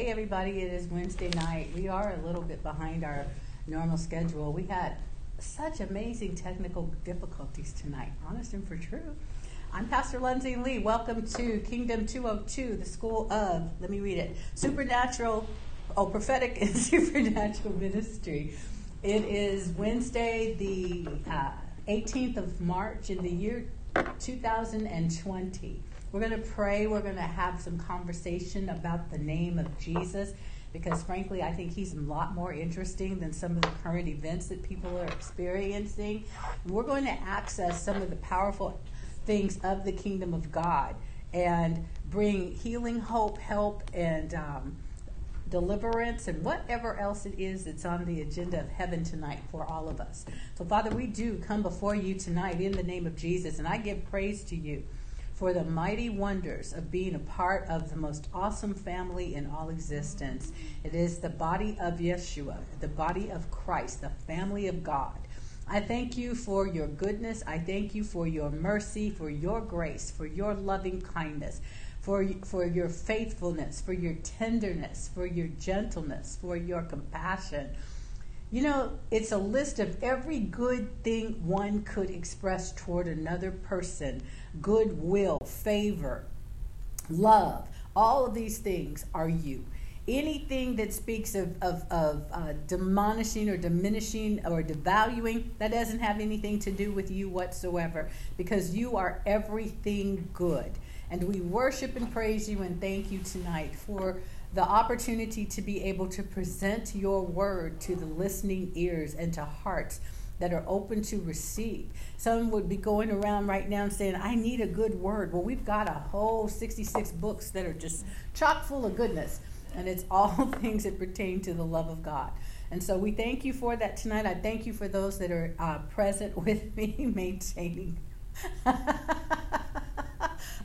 Hey, everybody, it is Wednesday night. We are a little bit behind our normal schedule. We had such amazing technical difficulties tonight, honest and for true. I'm Pastor Lindsay Lee. Welcome to Kingdom 202, the School of, let me read it, Supernatural, oh, Prophetic and Supernatural Ministry. It is Wednesday, the uh, 18th of March in the year 2020. We're going to pray. We're going to have some conversation about the name of Jesus because, frankly, I think he's a lot more interesting than some of the current events that people are experiencing. We're going to access some of the powerful things of the kingdom of God and bring healing, hope, help, and um, deliverance, and whatever else it is that's on the agenda of heaven tonight for all of us. So, Father, we do come before you tonight in the name of Jesus, and I give praise to you for the mighty wonders of being a part of the most awesome family in all existence. It is the body of Yeshua, the body of Christ, the family of God. I thank you for your goodness. I thank you for your mercy, for your grace, for your loving kindness, for, for your faithfulness, for your tenderness, for your gentleness, for your compassion. You know, it's a list of every good thing one could express toward another person goodwill, favor, love. All of these things are you. Anything that speaks of, of, of uh, or diminishing or devaluing, that doesn't have anything to do with you whatsoever because you are everything good. And we worship and praise you and thank you tonight for the opportunity to be able to present your word to the listening ears and to hearts that are open to receive. Some would be going around right now and saying, I need a good word. Well, we've got a whole 66 books that are just chock full of goodness, and it's all things that pertain to the love of God. And so we thank you for that tonight. I thank you for those that are uh, present with me, maintaining.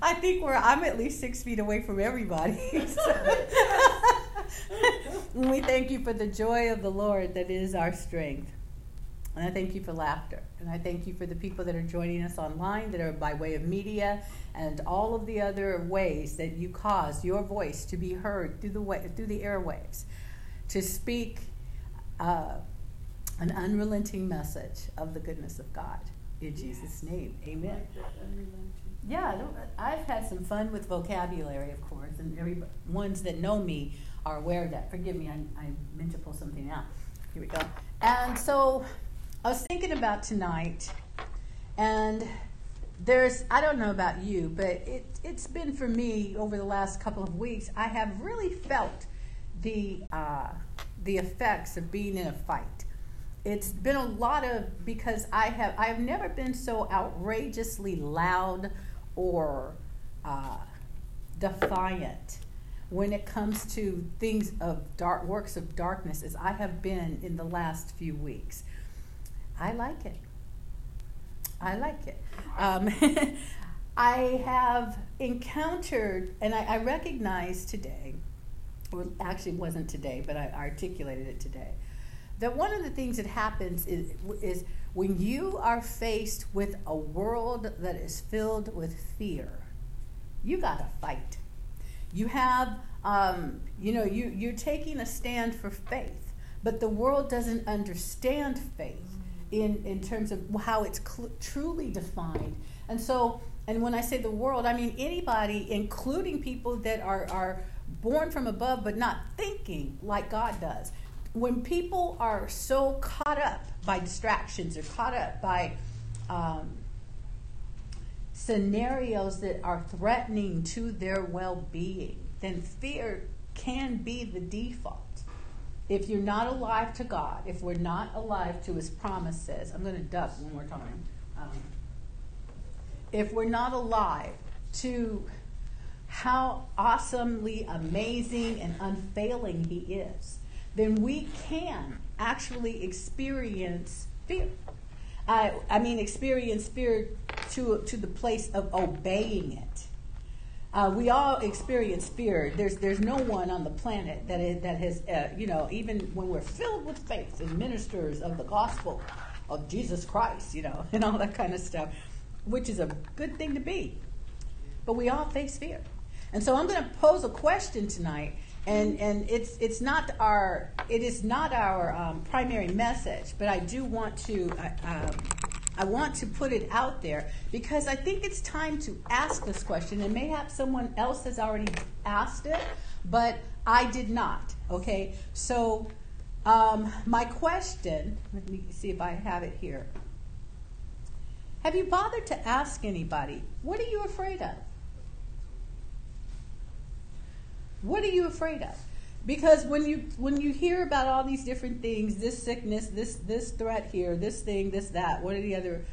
I think we're I'm at least six feet away from everybody. we thank you for the joy of the Lord that is our strength. And I thank you for laughter. And I thank you for the people that are joining us online, that are by way of media, and all of the other ways that you cause your voice to be heard through the way, through the airwaves, to speak uh, an unrelenting message of the goodness of God. In Jesus' name, Amen. Yeah, I've had some fun with vocabulary, of course, and every ones that know me are aware of that. Forgive me, I, I meant to pull something out. Here we go. And so I was thinking about tonight, and there's, I don't know about you, but it, it's been for me over the last couple of weeks, I have really felt the, uh, the effects of being in a fight. It's been a lot of, because I have, I have never been so outrageously loud or uh, defiant when it comes to things of dark works of darkness as I have been in the last few weeks. I like it. I like it. Um, I have encountered, and I, I recognize today, or actually wasn't today, but I articulated it today, that one of the things that happens is, is when you are faced with a world that is filled with fear, you got to fight. You have, um, you know, you, you're taking a stand for faith, but the world doesn't understand faith in, in terms of how it's cl- truly defined. And so, and when I say the world, I mean anybody, including people that are, are born from above but not thinking like God does. When people are so caught up by distractions or caught up by um, scenarios that are threatening to their well being, then fear can be the default if you're not alive to God, if we're not alive to His promises, I'm going to duck one more time. Um, if we're not alive to how awesomely amazing and unfailing He is, then we can actually experience fear. I, I mean, experience fear to, to the place of obeying it. Uh, we all experience fear. There's there's no one on the planet that is, that has uh, you know even when we're filled with faith and ministers of the gospel of Jesus Christ, you know, and all that kind of stuff, which is a good thing to be. But we all face fear, and so I'm going to pose a question tonight. and and it's it's not our it is not our um, primary message, but I do want to uh, um, I want to put it out there because I think it's time to ask this question, and mayhap someone else has already asked it, but I did not. Okay, so um, my question. Let me see if I have it here. Have you bothered to ask anybody what are you afraid of? What are you afraid of? Because when you when you hear about all these different things, this sickness, this this threat here, this thing, this that, what are the other,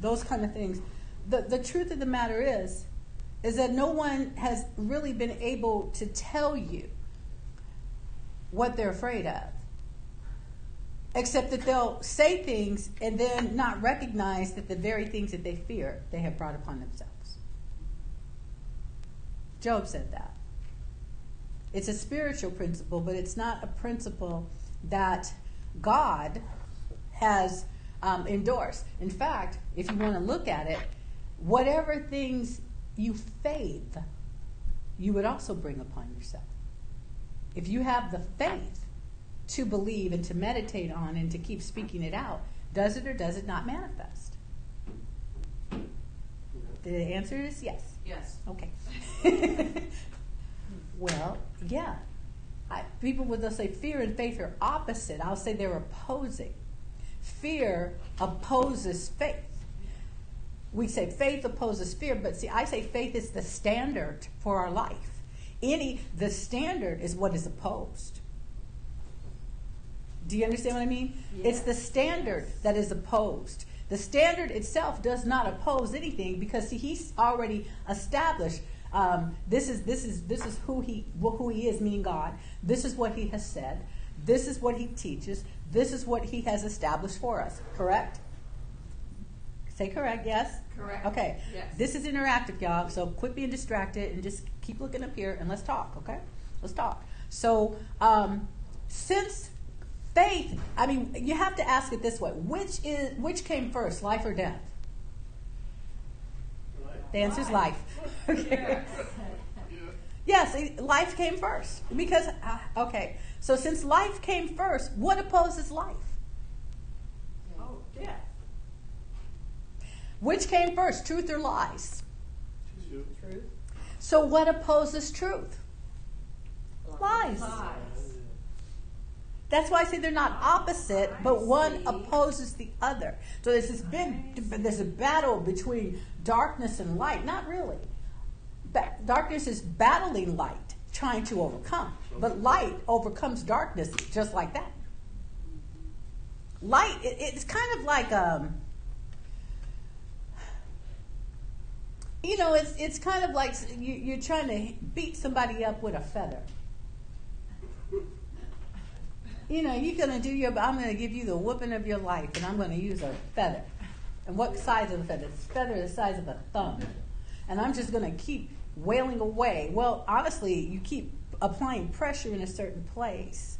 those kind of things. The the truth of the matter is, is that no one has really been able to tell you what they're afraid of. Except that they'll say things and then not recognize that the very things that they fear they have brought upon themselves. Job said that. It's a spiritual principle, but it's not a principle that God has um, endorsed. In fact, if you want to look at it, whatever things you faith, you would also bring upon yourself. If you have the faith to believe and to meditate on and to keep speaking it out, does it or does it not manifest? The answer is yes. Yes. Okay. Well, yeah. I, people would say fear and faith are opposite. I'll say they're opposing. Fear opposes faith. We say faith opposes fear, but see, I say faith is the standard for our life. Any the standard is what is opposed. Do you understand what I mean? Yes. It's the standard that is opposed. The standard itself does not oppose anything because see, he's already established um, this is this is this is who he who he is, meaning God. This is what he has said. This is what he teaches. This is what he has established for us. Correct? Say correct. Yes. Correct. Okay. Yes. This is interactive, y'all. So quit being distracted and just keep looking up here and let's talk. Okay. Let's talk. So um, since faith, I mean, you have to ask it this way: which is which came first, life or death? The answer is life. okay. Yes, life came first. Because, uh, okay, so since life came first, what opposes life? Oh, death. Which came first, truth or lies? Truth. So what opposes truth? Lies. Lies. That's why I say they're not opposite, but one opposes the other. So there's this big, there's a battle between darkness and light. Not really. Darkness is battling light, trying to overcome. But light overcomes darkness just like that. Light, it, it's kind of like, um, you know, it's, it's kind of like you, you're trying to beat somebody up with a feather you know, you're going to do your, I'm going to give you the whooping of your life, and I'm going to use a feather. And what size of a feather? It's feather the size of a thumb. And I'm just going to keep wailing away. Well, honestly, you keep applying pressure in a certain place.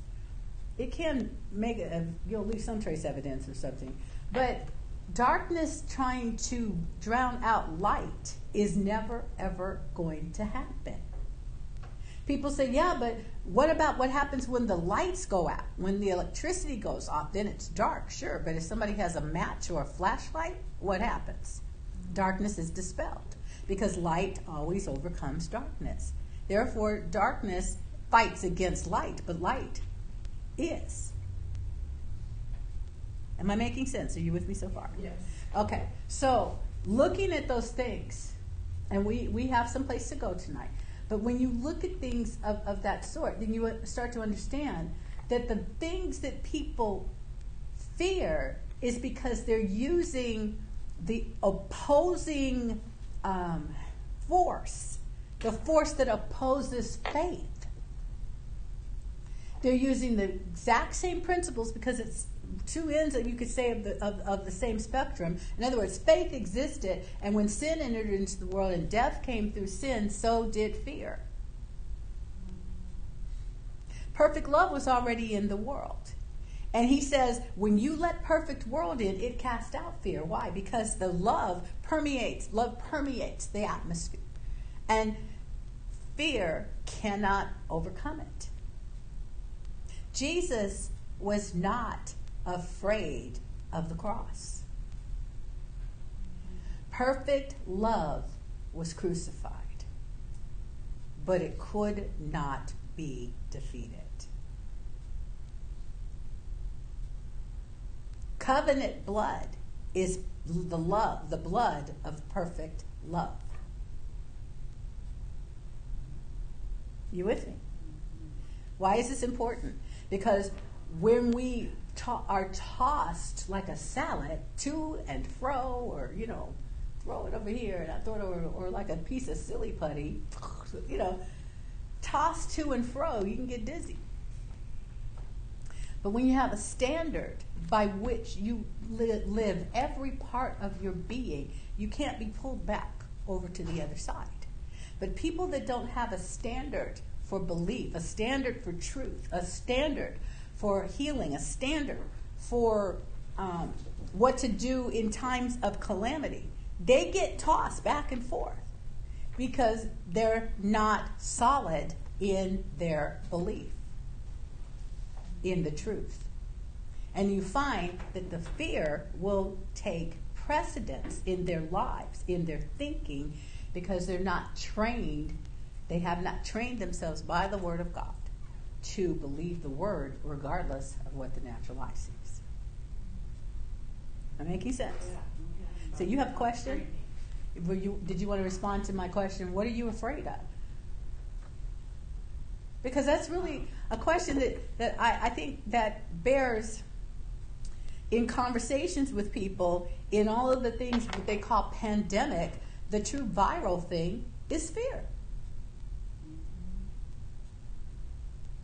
It can make it, you'll leave some trace evidence or something. But darkness trying to drown out light is never, ever going to happen. People say, yeah, but what about what happens when the lights go out? When the electricity goes off, then it's dark, sure. But if somebody has a match or a flashlight, what happens? Darkness is dispelled because light always overcomes darkness. Therefore, darkness fights against light, but light is. Am I making sense? Are you with me so far? Yes. Okay, so looking at those things, and we, we have some place to go tonight. But when you look at things of, of that sort, then you start to understand that the things that people fear is because they're using the opposing um, force, the force that opposes faith. They're using the exact same principles because it's two ends that you could say of the, of, of the same spectrum. In other words, faith existed, and when sin entered into the world and death came through sin, so did fear. Perfect love was already in the world. And he says, when you let perfect world in, it casts out fear. Why? Because the love permeates, love permeates the atmosphere. And fear cannot overcome it. Jesus was not afraid of the cross. Perfect love was crucified, but it could not be defeated. Covenant blood is the love, the blood of perfect love. You with me? Why is this important? Because when we to- are tossed like a salad to and fro, or you know, throw it over here and I throw it over, or like a piece of silly putty, you know, tossed to and fro, you can get dizzy. But when you have a standard by which you li- live every part of your being, you can't be pulled back over to the other side. But people that don't have a standard for belief, a standard for truth, a standard for healing, a standard for um, what to do in times of calamity, they get tossed back and forth because they're not solid in their belief, in the truth. And you find that the fear will take precedence in their lives, in their thinking, because they're not trained, they have not trained themselves by the Word of God to believe the Word regardless of what the natural eye sees. I making sense? So you have a question? Were you, did you want to respond to my question? What are you afraid of? Because that's really a question that, that I, I think that bears in conversations with people in all of the things that they call pandemic, the true viral thing is fear.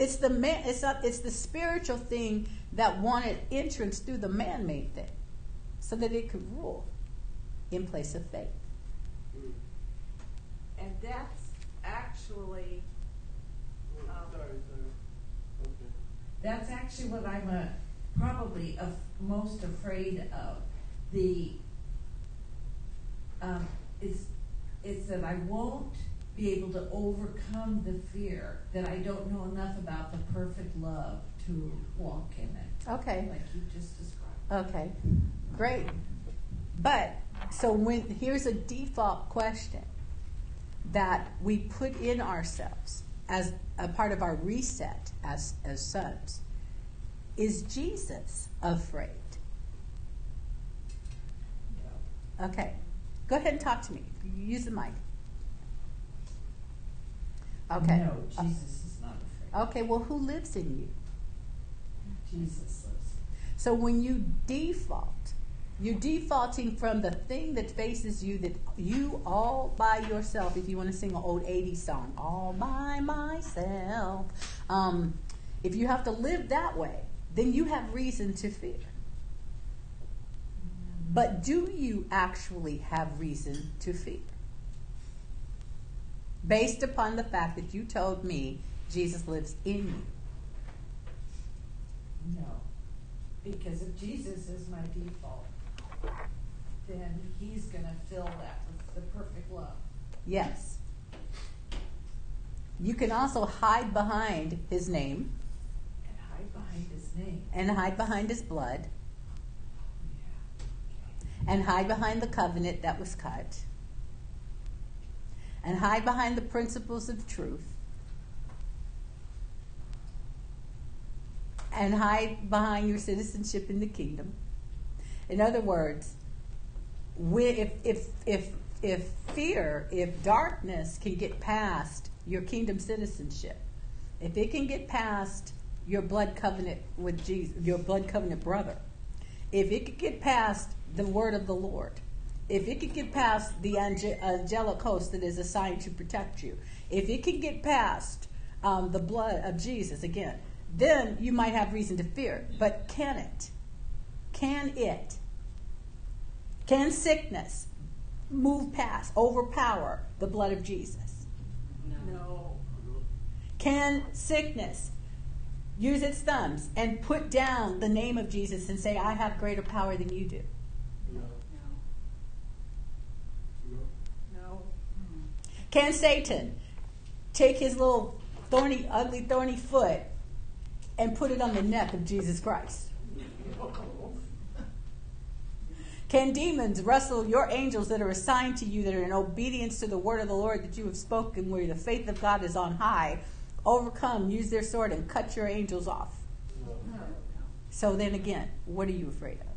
It's the man, it's, not, it's the spiritual thing that wanted entrance through the man-made thing, so that it could rule in place of faith. And that's actually, um, Sorry, sorry. Okay. That's actually what I'm uh, probably of most afraid of. The um, it's it's that I won't be able to overcome the fear that I don't know enough about the perfect love to walk in it, Okay. like you just described. Okay, great. But so when here's a default question that we put in ourselves as a part of our reset as as sons. Is Jesus afraid? Okay. Go ahead and talk to me. Use the mic. Okay. No, Jesus is not afraid. Okay, well who lives in you? Jesus lives. So when you default, you're defaulting from the thing that faces you that you all by yourself, if you want to sing an old 80s song, all by myself. Um, if you have to live that way, then you have reason to fear. But do you actually have reason to fear? Based upon the fact that you told me Jesus lives in you. No, because if Jesus is my default, then He's going to fill that with the perfect love. Yes. You can also hide behind his name and hide behind his name. and hide behind his blood Yeah. and hide behind the covenant that was cut and hide behind the principles of truth and hide behind your citizenship in the kingdom. In other words, if, if, if, if fear, if darkness can get past your kingdom citizenship, if it can get past your blood covenant with Jesus, your blood covenant brother, if it could get past the word of the Lord, if it could get past the ange- angelic host that is assigned to protect you, if it can get past um, the blood of Jesus again, then you might have reason to fear. But can it? Can it? Can sickness move past, overpower the blood of Jesus? no, Can sickness use its thumbs and put down the name of Jesus and say, I have greater power than you do? No. No. no, Can Satan take his little thorny, ugly, thorny foot and put it on the neck of Jesus Christ? Can demons wrestle your angels that are assigned to you that are in obedience to the word of the Lord that you have spoken, where the faith of God is on high, overcome, use their sword, and cut your angels off? So then again, what are you afraid of?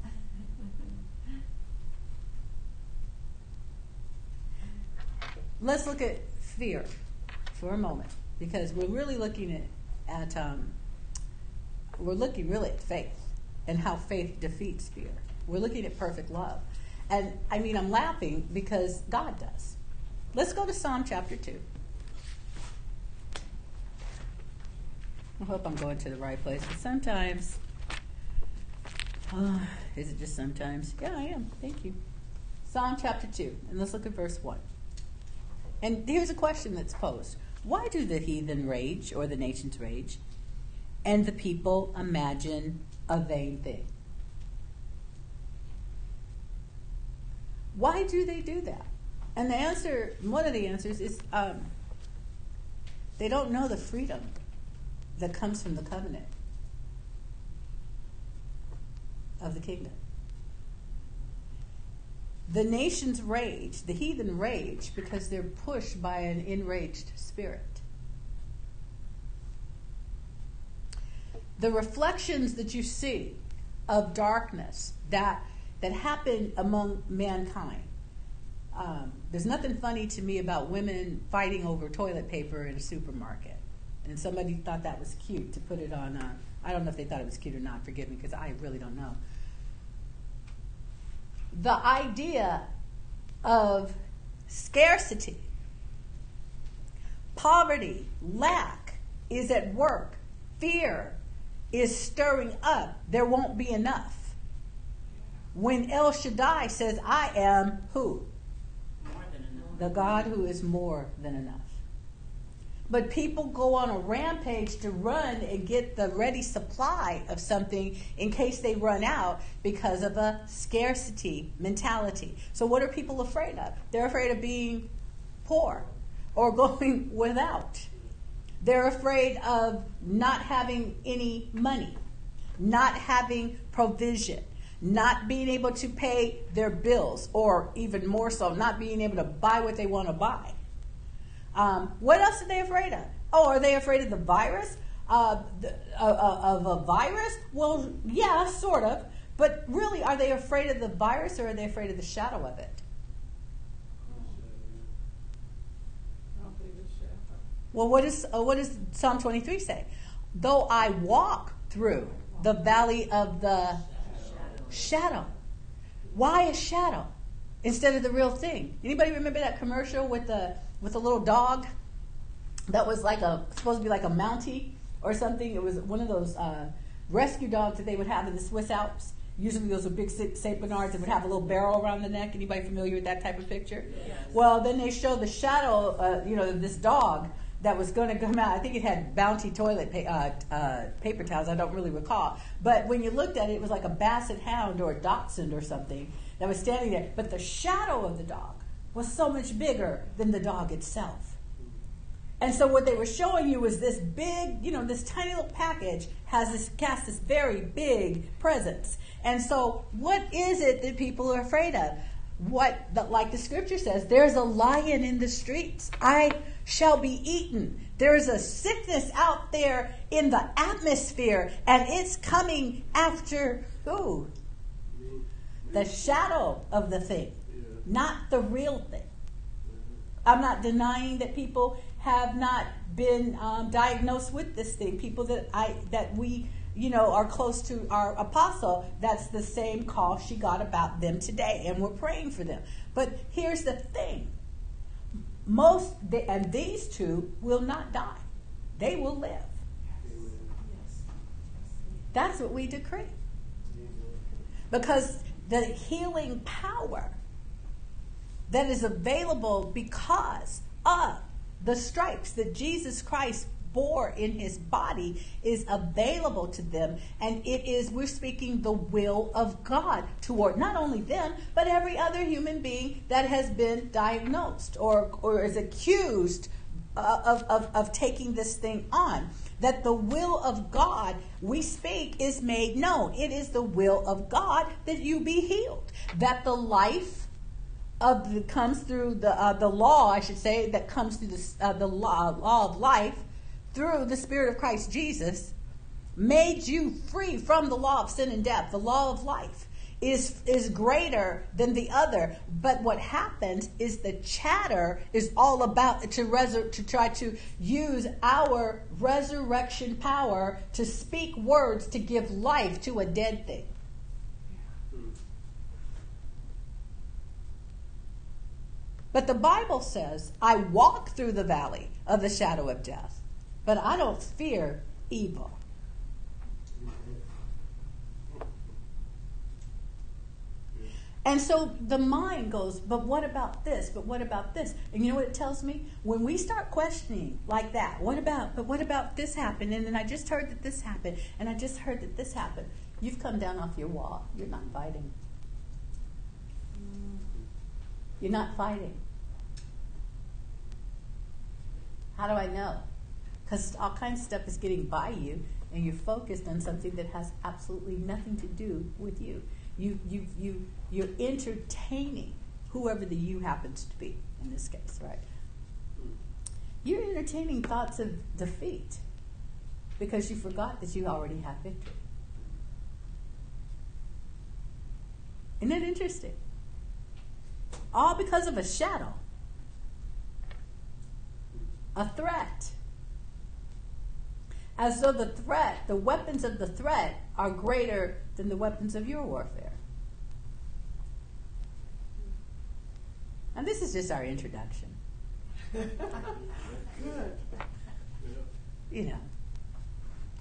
Let's look at fear for a moment because we're really looking at, at um, we're looking really at faith and how faith defeats fear. We're looking at perfect love. And I mean, I'm laughing because God does. Let's go to Psalm chapter 2. I hope I'm going to the right place. But sometimes, uh, is it just sometimes? Yeah, I am. Thank you. Psalm chapter 2. And let's look at verse 1. And here's a question that's posed Why do the heathen rage, or the nations rage, and the people imagine a vain thing? Why do they do that? And the answer, one of the answers is um, they don't know the freedom that comes from the covenant of the kingdom. The nations rage, the heathen rage, because they're pushed by an enraged spirit. The reflections that you see of darkness that, that happen among mankind. Um, there's nothing funny to me about women fighting over toilet paper in a supermarket. And somebody thought that was cute to put it on. Uh, I don't know if they thought it was cute or not, forgive me, because I really don't know the idea of scarcity, poverty, lack is at work, fear is stirring up. There won't be enough. When El Shaddai says, I am who? The God who is more than enough. But people go on a rampage to run and get the ready supply of something in case they run out because of a scarcity mentality. So, what are people afraid of? They're afraid of being poor or going without. They're afraid of not having any money, not having provision, not being able to pay their bills, or even more so, not being able to buy what they want to buy. Um, what else are they afraid of? Oh, are they afraid of the virus? Uh, the, uh, uh, of a virus? Well, yeah, sort of. But really, are they afraid of the virus or are they afraid of the shadow of it? Well, what, is, uh, what does Psalm 23 say? Though I walk through the valley of the shadow. Why a shadow instead of the real thing? Anybody remember that commercial with the with a little dog that was like a supposed to be like a Mountie or something. It was one of those uh, rescue dogs that they would have in the Swiss Alps. Usually those are big Saint Bernards that would have a little barrel around the neck. Anybody familiar with that type of picture? Yes. Well, then they show the shadow, uh, you know, this dog that was going to come out. I think it had Bounty toilet pa- uh, uh, paper towels. I don't really recall. But when you looked at it, it was like a Basset Hound or a Dachshund or something that was standing there. But the shadow of the dog was so much bigger than the dog itself. And so what they were showing you was this big, you know, this tiny little package has this cast this very big presence. And so what is it that people are afraid of? What like the scripture says, there's a lion in the streets. I shall be eaten. There's a sickness out there in the atmosphere, and it's coming after who? The shadow of the thing not the real thing. I'm not denying that people have not been um, diagnosed with this thing. People that I that we you know are close to our apostle. That's the same call she got about them today, and we're praying for them. But here's the thing: most and these two will not die; they will live. That's what we decree. Because the healing power that is available because of the stripes that Jesus Christ bore in his body is available to them. And it is we're speaking the will of God toward not only them but every other human being that has been diagnosed or or is accused uh, of, of, of taking this thing on. That the will of God we speak is made known. It is the will of God that you be healed, that the life of the, comes through the uh, the law, I should say, that comes through the uh, the law, law of life through the Spirit of Christ Jesus, made you free from the law of sin and death, the law of life is is greater than the other. But what happens is the chatter is all about to resur- to try to use our resurrection power to speak words to give life to a dead thing. But the Bible says, I walk through the valley of the shadow of death, but I don't fear evil. And so the mind goes, but what about this? But what about this? And you know what it tells me? When we start questioning like that, what about, but what about this happened? And then I just heard that this happened, and I just heard that this happened. You've come down off your wall. You're not fighting. You're not fighting. How do I know? Because all kinds of stuff is getting by you, and you're focused on something that has absolutely nothing to do with you. You, you, you, you're entertaining whoever the you happens to be in this case, right? You're entertaining thoughts of defeat because you forgot that you already have victory. Isn't that interesting? All because of a shadow, a threat. As though the threat, the weapons of the threat, are greater than the weapons of your warfare. And this is just our introduction. Good. You know.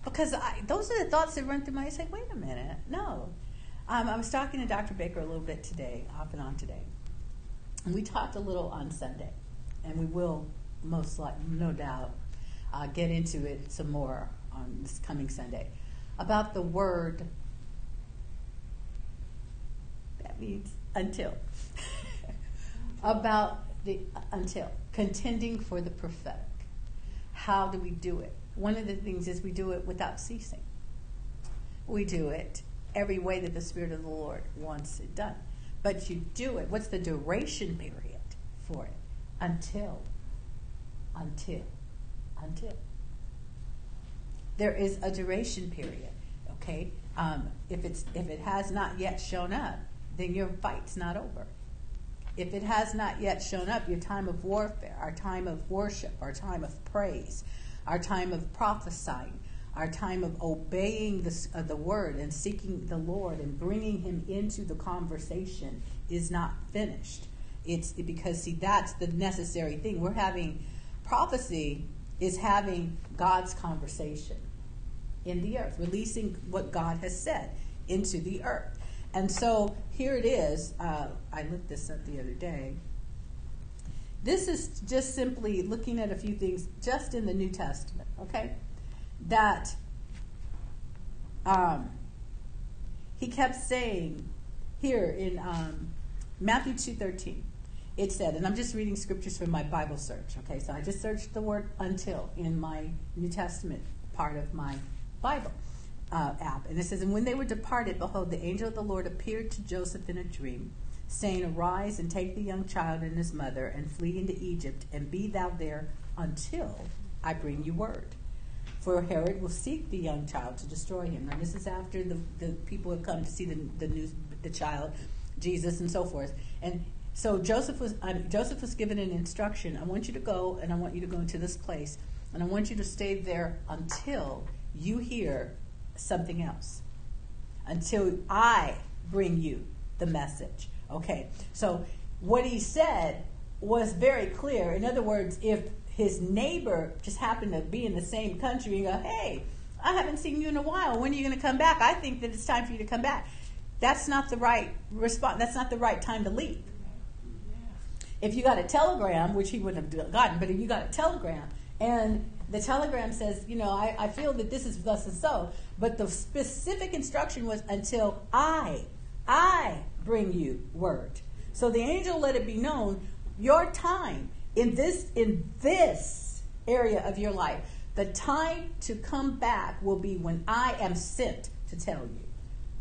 Because I, those are the thoughts that run through my head. Say, wait a minute. No. Um, I was talking to Dr. Baker a little bit today, off and on today. And we talked a little on Sunday. And we will, most likely, no doubt, uh, get into it some more on this coming Sunday about the word that means until. about the until contending for the prophetic. How do we do it? One of the things is we do it without ceasing. We do it every way that the Spirit of the Lord wants it done. But you do it. What's the duration period for it? Until. Until. Until. There is a duration period. Okay? Um, if it's if it has not yet shown up, then your fight's not over. If it has not yet shown up, your time of warfare, our time of worship, our time of praise, our time of prophesying, our time of obeying the, uh, the word and seeking the Lord and bringing Him into the conversation is not finished. It's because, see, that's the necessary thing. We're having prophecy is having God's conversation in the earth, releasing what God has said into the earth. And so here it is. Uh, I looked this up the other day. This is just simply looking at a few things just in the New Testament, okay? That um, he kept saying here in um, Matthew 2.13, it said, and I'm just reading scriptures from my Bible search, okay? So I just searched the word until in my New Testament part of my Bible uh, app. And it says, And when they were departed, behold, the angel of the Lord appeared to Joseph in a dream, saying, Arise and take the young child and his mother and flee into Egypt, and be thou there until I bring you word. For Herod will seek the young child to destroy him. Now, this is after the, the people have come to see the, the, new, the child, Jesus, and so forth. And so Joseph was, Joseph was given an instruction I want you to go, and I want you to go into this place, and I want you to stay there until you hear something else until I bring you the message. Okay, so what he said was very clear. In other words, if his neighbor just happened to be in the same country and go, hey, I haven't seen you in a while. When are you going to come back? I think that it's time for you to come back. That's not the right response. That's not the right time to leave. If you got a telegram, which he wouldn't have gotten, but if you got a telegram and the telegram says, you know, I, I feel that this is thus and so, but the specific instruction was until I, I bring you word. So the angel let it be known your time in this in this area of your life The time to come back will be when I am sent to tell you.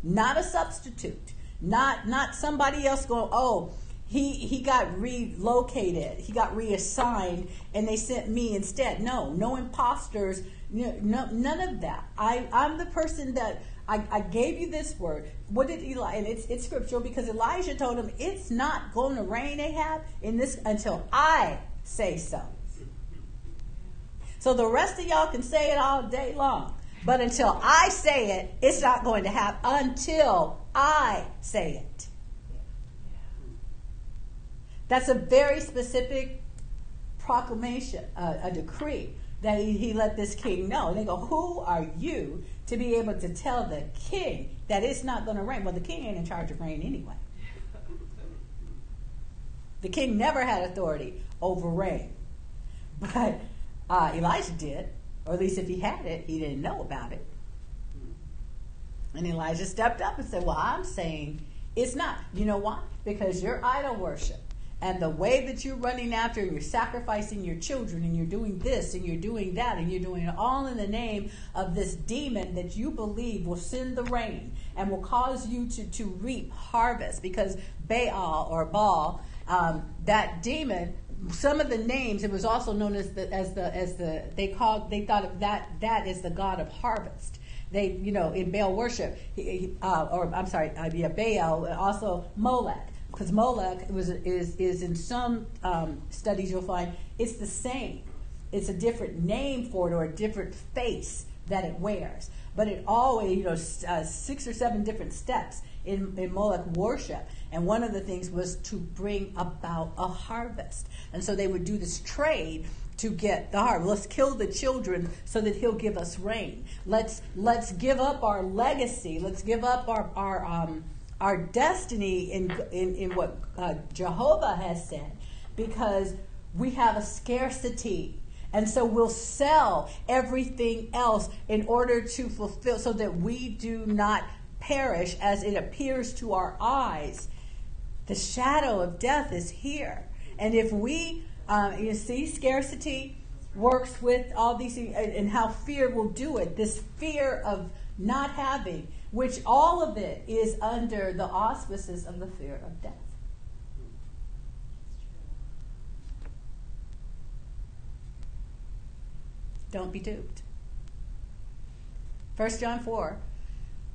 Not a substitute. Not not somebody else going, oh, he he got relocated, he got reassigned, and they sent me instead. No, no imposters, no, no none of that. I, I'm the person that I, I gave you this word. What did Eli? And it's it's scriptural because Elijah told him it's not going to rain, Ahab, in this until I say so. So the rest of y'all can say it all day long. But until I say it, it's not going to happen until I say it. That's a very specific proclamation, uh, a decree that he, he let this king know. And they go, Who are you to be able to tell the king that it's not going to rain? Well, the king ain't in charge of rain anyway. The king never had authority over rain. But uh, Elijah did, or at least if he had it, he didn't know about it. And Elijah stepped up and said, Well, I'm saying it's not. You know why? Because you're idol worship. And the way that you're running after, and you're sacrificing your children, and you're doing this, and you're doing that, and you're doing it all in the name of this demon that you believe will send the rain and will cause you to, to reap harvest. Because Baal or Baal, um, that demon, some of the names, it was also known as the as the as the they called they thought of that that is the god of harvest they, you know, in Baal worship, uh, or I'm sorry, uh, yeah, Baal, also Molech because Molech was is is in some um, studies you'll find it's the same. It's a different name for it or a different face that it wears, but it always you know uh, six or seven different steps in, in Molech worship. And one of the things was to bring about a harvest, and so they would do this trade to get the harvest. Let's kill the children so that he'll give us rain. Let's let's give up our legacy. Let's give up our our um, our destiny in, in, in what uh, Jehovah has said because we have a scarcity. And so we'll sell everything else in order to fulfill, so that we do not perish as it appears to our eyes. The shadow of death is here. And if we, uh, you see, scarcity works with all these and how fear will do it. This fear of not having which all of it is under the auspices of the fear of death. Don't be duped. 1 John 4,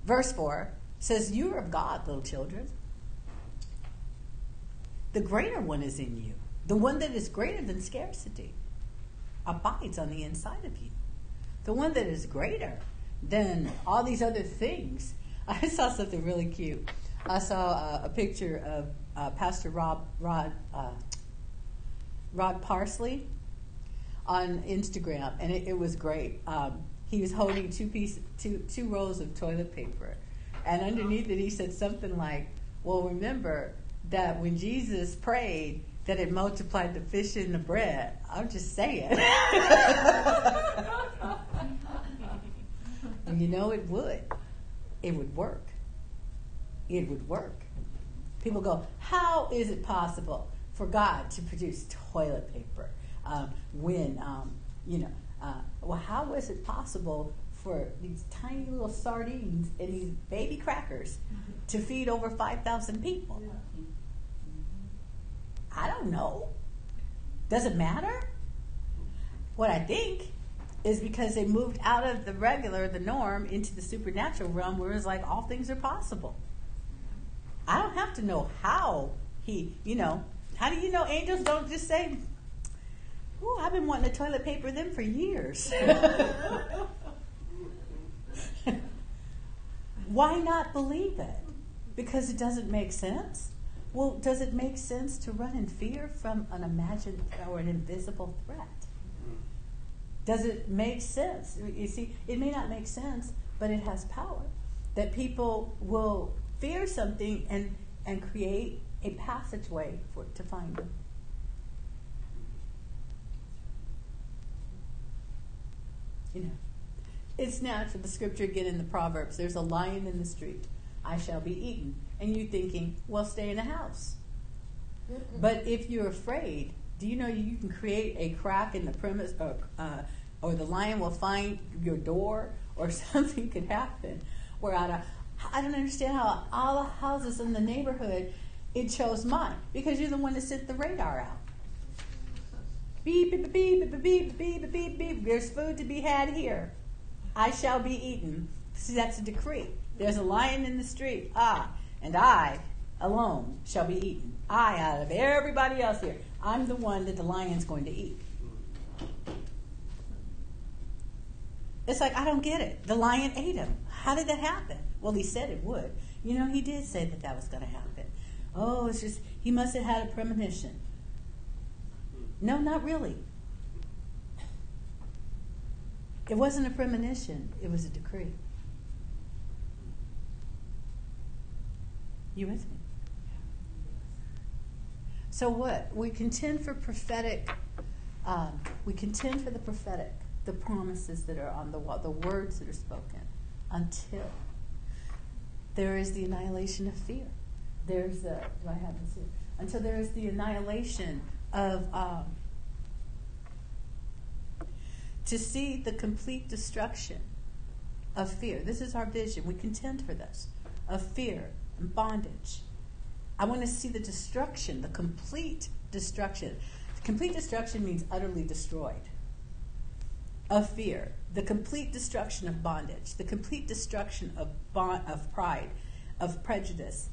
verse 4 says, You are of God, little children. The greater one is in you. The one that is greater than scarcity abides on the inside of you. The one that is greater than all these other things. I saw something really cute. I saw uh, a picture of uh, Pastor Rob Rod uh, Rod Parsley on Instagram, and it, it was great. Um, he was holding two piece, two two rolls of toilet paper, and underneath it he said something like, "Well, remember that when Jesus prayed." That it multiplied the fish and the bread. I'm just saying. And you know it would. It would work. It would work. People go, how is it possible for God to produce toilet paper um, when, um, you know, uh, well, how is it possible for these tiny little sardines and these baby crackers mm-hmm. to feed over 5,000 people? Yeah. I don't know. Does it matter? What I think is because they moved out of the regular, the norm, into the supernatural realm where it's like all things are possible. I don't have to know how he, you know, how do you know angels don't just say, Oh, I've been wanting to toilet paper them for years. Why not believe it? Because it doesn't make sense? Well, does it make sense to run in fear from an imagined or an invisible threat? Does it make sense? You see, it may not make sense, but it has power. That people will fear something and, and create a passageway for to find them. You know, it's natural. The scripture again in the Proverbs there's a lion in the street, I shall be eaten. And you thinking, well, stay in the house. But if you're afraid, do you know you can create a crack in the premise, or, uh, or the lion will find your door, or something could happen. Where I don't, I don't understand how all the houses in the neighborhood it chose mine because you're the one that sent the radar out. Beep, beep, beep, beep, beep, beep, beep, beep. There's food to be had here. I shall be eaten. See, that's a decree. There's a lion in the street. Ah, and I alone shall be eaten. I, out of everybody else here, I'm the one that the lion's going to eat. It's like, I don't get it. The lion ate him. How did that happen? Well, he said it would. You know, he did say that that was going to happen. Oh, it's just, he must have had a premonition. No, not really. It wasn't a premonition, it was a decree. You with me? So what? We contend for prophetic, um, we contend for the prophetic, the promises that are on the wall, the words that are spoken, until there is the annihilation of fear. There's the, do I have this here? Until there is the annihilation of, um, to see the complete destruction of fear. This is our vision. We contend for this of fear and bondage. I want to see the destruction, the complete destruction. Complete destruction means utterly destroyed. Of fear, the complete destruction of bondage, the complete destruction of bond, of pride, of prejudice.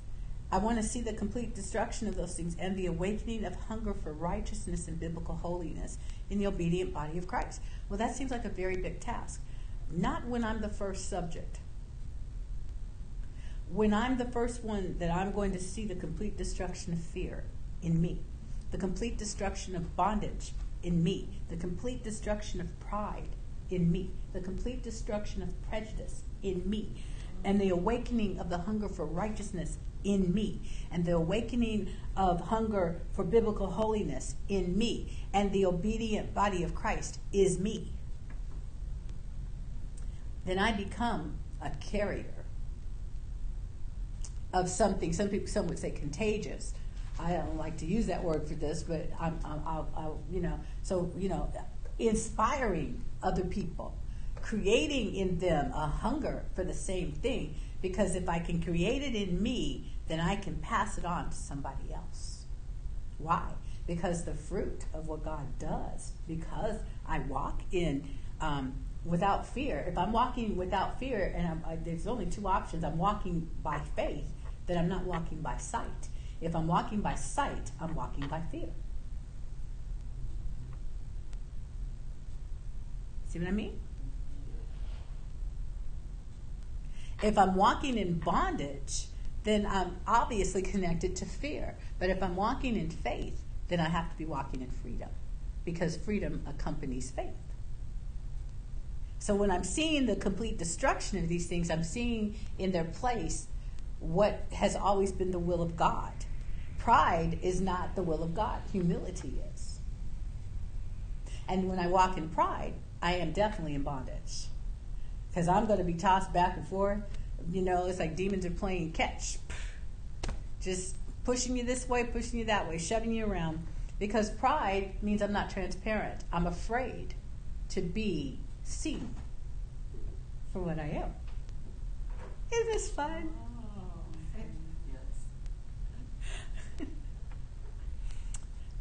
I want to see the complete destruction of those things and the awakening of hunger for righteousness and biblical holiness in the obedient body of Christ. Well, that seems like a very big task. Not when I'm the first subject when I'm the first one that I'm going to see the complete destruction of fear in me, the complete destruction of bondage in me, the complete destruction of pride in me, the complete destruction of prejudice in me, and the awakening of the hunger for righteousness in me, and the awakening of hunger for biblical holiness in me, and the obedient body of Christ is me. Then I become a carrier of something. Some people, some would say contagious. I don't like to use that word for this, but I'm, I'm I'll, I'll, you know, so you know, inspiring other people, creating in them a hunger for the same thing. Because if I can create it in me, then I can pass it on to somebody else. Why? Because the fruit of what God does, because I walk in um, without fear. If I'm walking without fear, and I, there's only two options, I'm walking by faith that I'm not walking by sight. If I'm walking by sight, I'm walking by fear. See what I mean? If I'm walking in bondage, then I'm obviously connected to fear. But if I'm walking in faith, then I have to be walking in freedom because freedom accompanies faith. So when I'm seeing the complete destruction of these things, I'm seeing in their place what has always been the will of God. Pride is not the will of God, humility is. And when I walk in pride, I am definitely in bondage. Because I'm going to be tossed back and forth. You know, it's like demons are playing catch. Just pushing you this way, pushing you that way, shoving you around. Because pride means I'm not transparent. I'm afraid to be seen for what I am. Isn't this fun?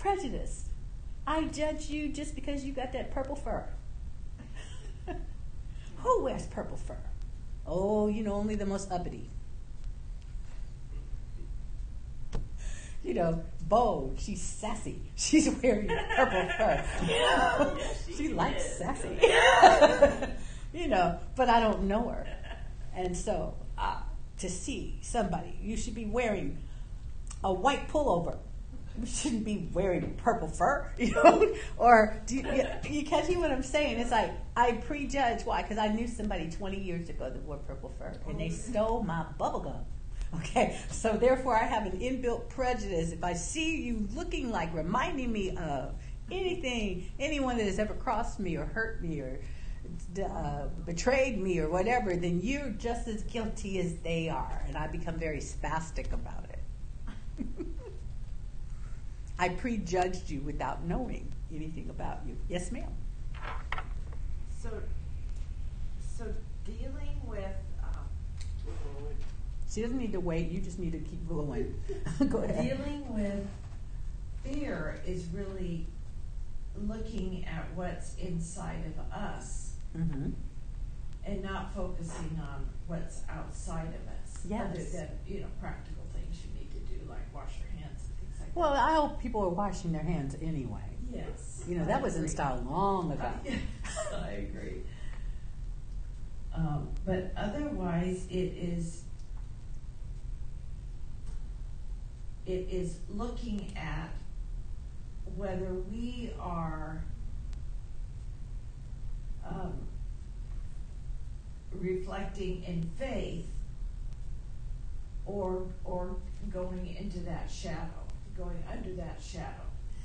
Prejudice. I judge you just because you got that purple fur. Who wears purple fur? Oh, you know, only the most uppity. You know, bold. She's sassy. She's wearing purple fur. She likes sassy. you know, but I don't know her. And so, uh, to see somebody, you should be wearing a white pullover we shouldn't be wearing purple fur, you know? or do you, you, you catch me what I'm saying? It's like I prejudge why because I knew somebody 20 years ago that wore purple fur and they stole my bubble gum. Okay, so therefore I have an inbuilt prejudice. If I see you looking like reminding me of anything, anyone that has ever crossed me or hurt me or uh, betrayed me or whatever, then you're just as guilty as they are. And I become very spastic about it. I prejudged you without knowing anything about you. Yes, ma'am. So, so dealing with, um. She doesn't need to wait. You just need to keep going. Go ahead. Dealing with fear is really looking at what's inside of us Mm-hmm. and not focusing on what's outside of us. Yes. Other than, you know, practical things you need to do, like wash your hands and things like Well. I hope people are washing their hands anyway. Yes. You know, I that was agree. style long ago. I agree. Um, but otherwise, it is it is looking at whether we are um, reflecting in faith or or going into that shadow, going under that shadow.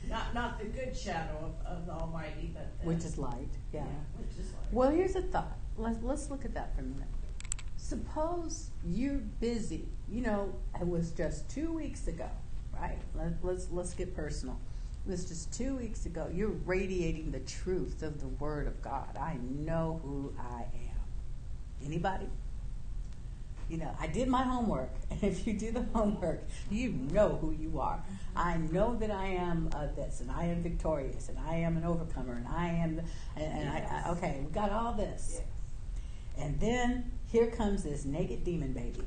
Not not the good shadow of, of the Almighty, but the, Which is light, yeah. which is like Well, here's a thought. Let's, let's look at that for a minute. Suppose you're busy. You know, it was just two weeks ago, right? Let, let's let's get personal. It was just two weeks ago. You're radiating the truth of the Word of God. I know who I am. Anybody? You know, I did my homework, and if you do the homework, you know who you are. I know that I am uh, this, and I am victorious, and I am an overcomer, and I am, and, and I, I, okay, we got all this. yes. And then here comes this naked demon baby.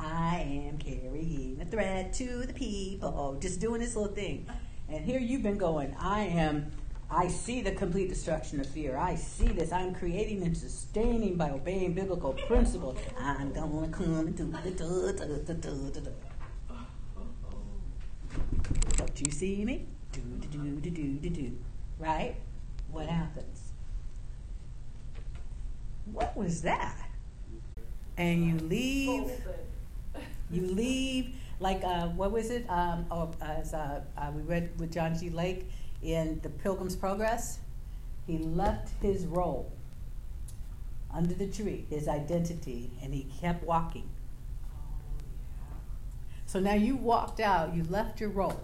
I am carrying a threat to the people, just doing this little thing. And here you've been going, I am, I see the complete destruction of fear. I see this. I'm creating and sustaining by obeying biblical principles. I'm to come and do the do, do, do, do, do. Don't you see me? Do, do, do, do, do, do, do. Right? What happens? What was that? And you leave. You leave like uh, what was it? Um, oh, as uh, uh, we read with John G. Lake in the Pilgrim's Progress, he left his role under the tree, his identity, and he kept walking. So now you walked out. You left your role.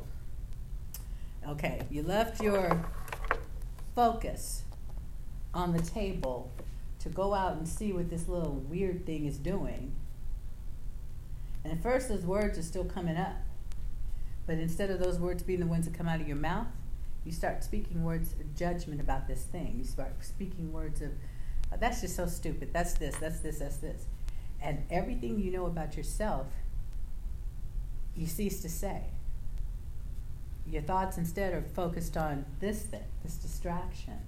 Okay, you left your focus on the table to go out and see what this little weird thing is doing. And at first, those words are still coming up. But instead of those words being the ones that come out of your mouth, you start speaking words of judgment about this thing. You start speaking words of, "Oh, that's just so stupid. That's this, that's this, that's this. And everything you know about yourself, you cease to say. Your thoughts instead are focused on this thing, this distraction.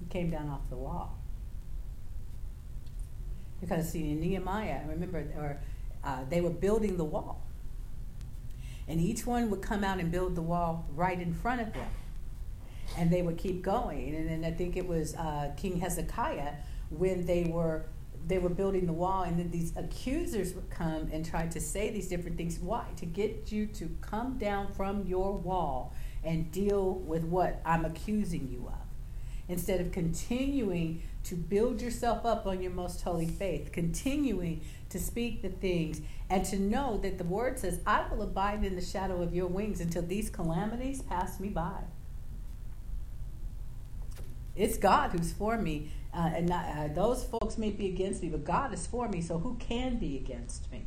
You came down off the wall. Because see, in Nehemiah, I remember, or uh, they were building the wall, and each one would come out and build the wall right in front of them, and they would keep going. And then I think it was uh, King Hezekiah when they were they were building the wall, and then these accusers would come and try to say these different things. Why? To get you to come down from your wall and deal with what I'm accusing you of instead of continuing to build yourself up on your most holy faith, continuing to speak the things, and to know that the word says, I will abide in the shadow of your wings until these calamities pass me by. It's God who's for me, uh, and not, uh, those folks may be against me, but God is for me, so who can be against me?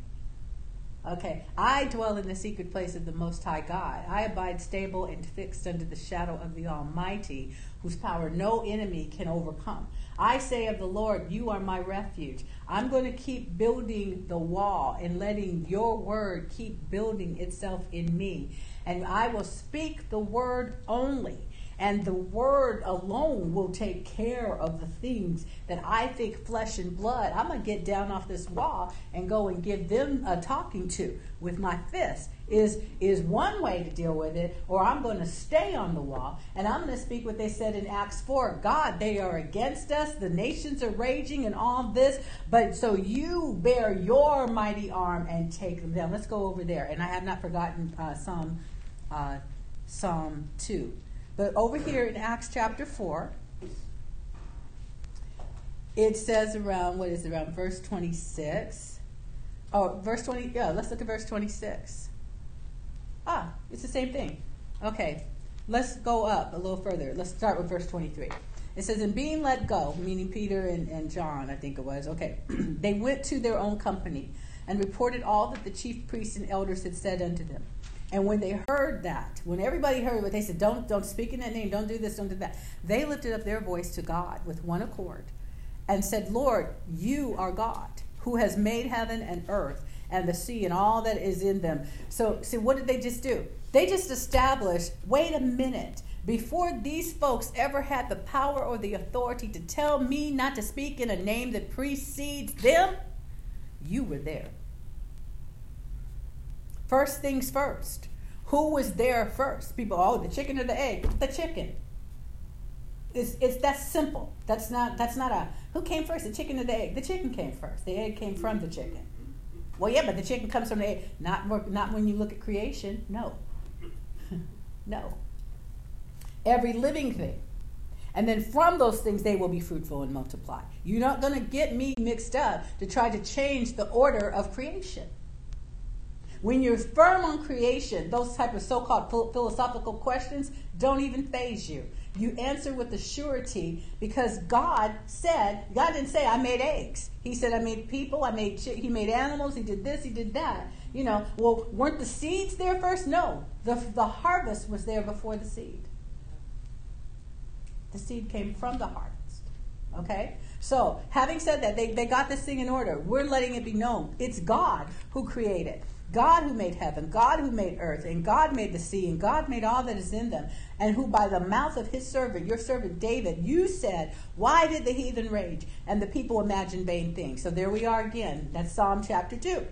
Okay, I dwell in the secret place of the Most High God. I abide stable and fixed under the shadow of the Almighty, whose power no enemy can overcome. I say of the Lord, You are my refuge. I'm going to keep building the wall and letting your word keep building itself in me. And I will speak the word only. And the word alone will take care of the things that I think flesh and blood. I'm going to get down off this wall and go and give them a talking to with my fist. Is is one way to deal with it, or I'm going to stay on the wall and I'm going to speak what they said in Acts 4. God, they are against us. The nations are raging and all this. But so you bear your mighty arm and take them down. Let's go over there. And I have not forgotten uh, Psalm uh, Psalm 2. But over here in Acts chapter 4, it says around, what is it, around verse 26? Oh, verse 20, yeah, let's look at verse 26. Ah, it's the same thing. Okay, let's go up a little further. Let's start with verse 23. It says, And being let go, meaning Peter and, and John, I think it was, okay, they went to their own company and reported all that the chief priests and elders had said unto them. And when they heard that, when everybody heard what they said, don't, don't speak in that name, don't do this, don't do that, they lifted up their voice to God with one accord and said, Lord, you are God who has made heaven and earth and the sea and all that is in them. So, see, what did they just do? They just established wait a minute. Before these folks ever had the power or the authority to tell me not to speak in a name that precedes them, you were there. First things first. Who was there first? People, oh, the chicken or the egg? The chicken. It's, it's that simple. That's not that's not a who came first, the chicken or the egg? The chicken came first. The egg came from the chicken. Well, yeah, but the chicken comes from the egg. Not not when you look at creation. No. no. Every living thing. And then from those things they will be fruitful and multiply. You're not going to get me mixed up to try to change the order of creation. When you're firm on creation, those type of so-called philosophical questions don't even faze you. You answer with the surety because God said, God didn't say I made eggs. He said I made people, I made he made animals, he did this, he did that. You know, well, weren't the seeds there first? No. The the harvest was there before the seed. The seed came from the harvest. Okay? So, having said that, they, they got this thing in order. We're letting it be known. It's God who created. God who made heaven, God who made earth, and God made the sea, and God made all that is in them, and who by the mouth of his servant, your servant David, you said, Why did the heathen rage? And the people imagine vain things. So there we are again. That's Psalm chapter 2.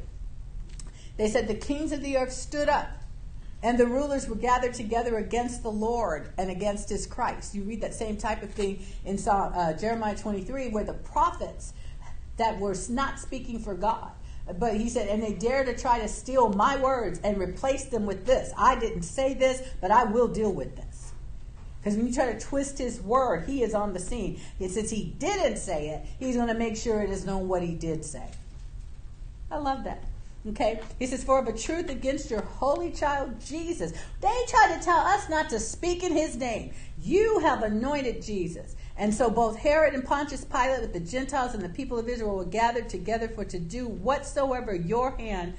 They said, The kings of the earth stood up, and the rulers were gathered together against the Lord and against his Christ. You read that same type of thing in Psalm, uh, Jeremiah 23, where the prophets that were not speaking for God but he said, and they dare to try to steal my words and replace them with this. I didn't say this, but I will deal with this. Because when you try to twist his word, he is on the scene. And since he didn't say it, he's going to make sure it is known what he did say. I love that. Okay? He says, For a truth against your holy child Jesus. They try to tell us not to speak in his name. You have anointed Jesus. And so both Herod and Pontius Pilate with the Gentiles and the people of Israel were gathered together for to do whatsoever your hand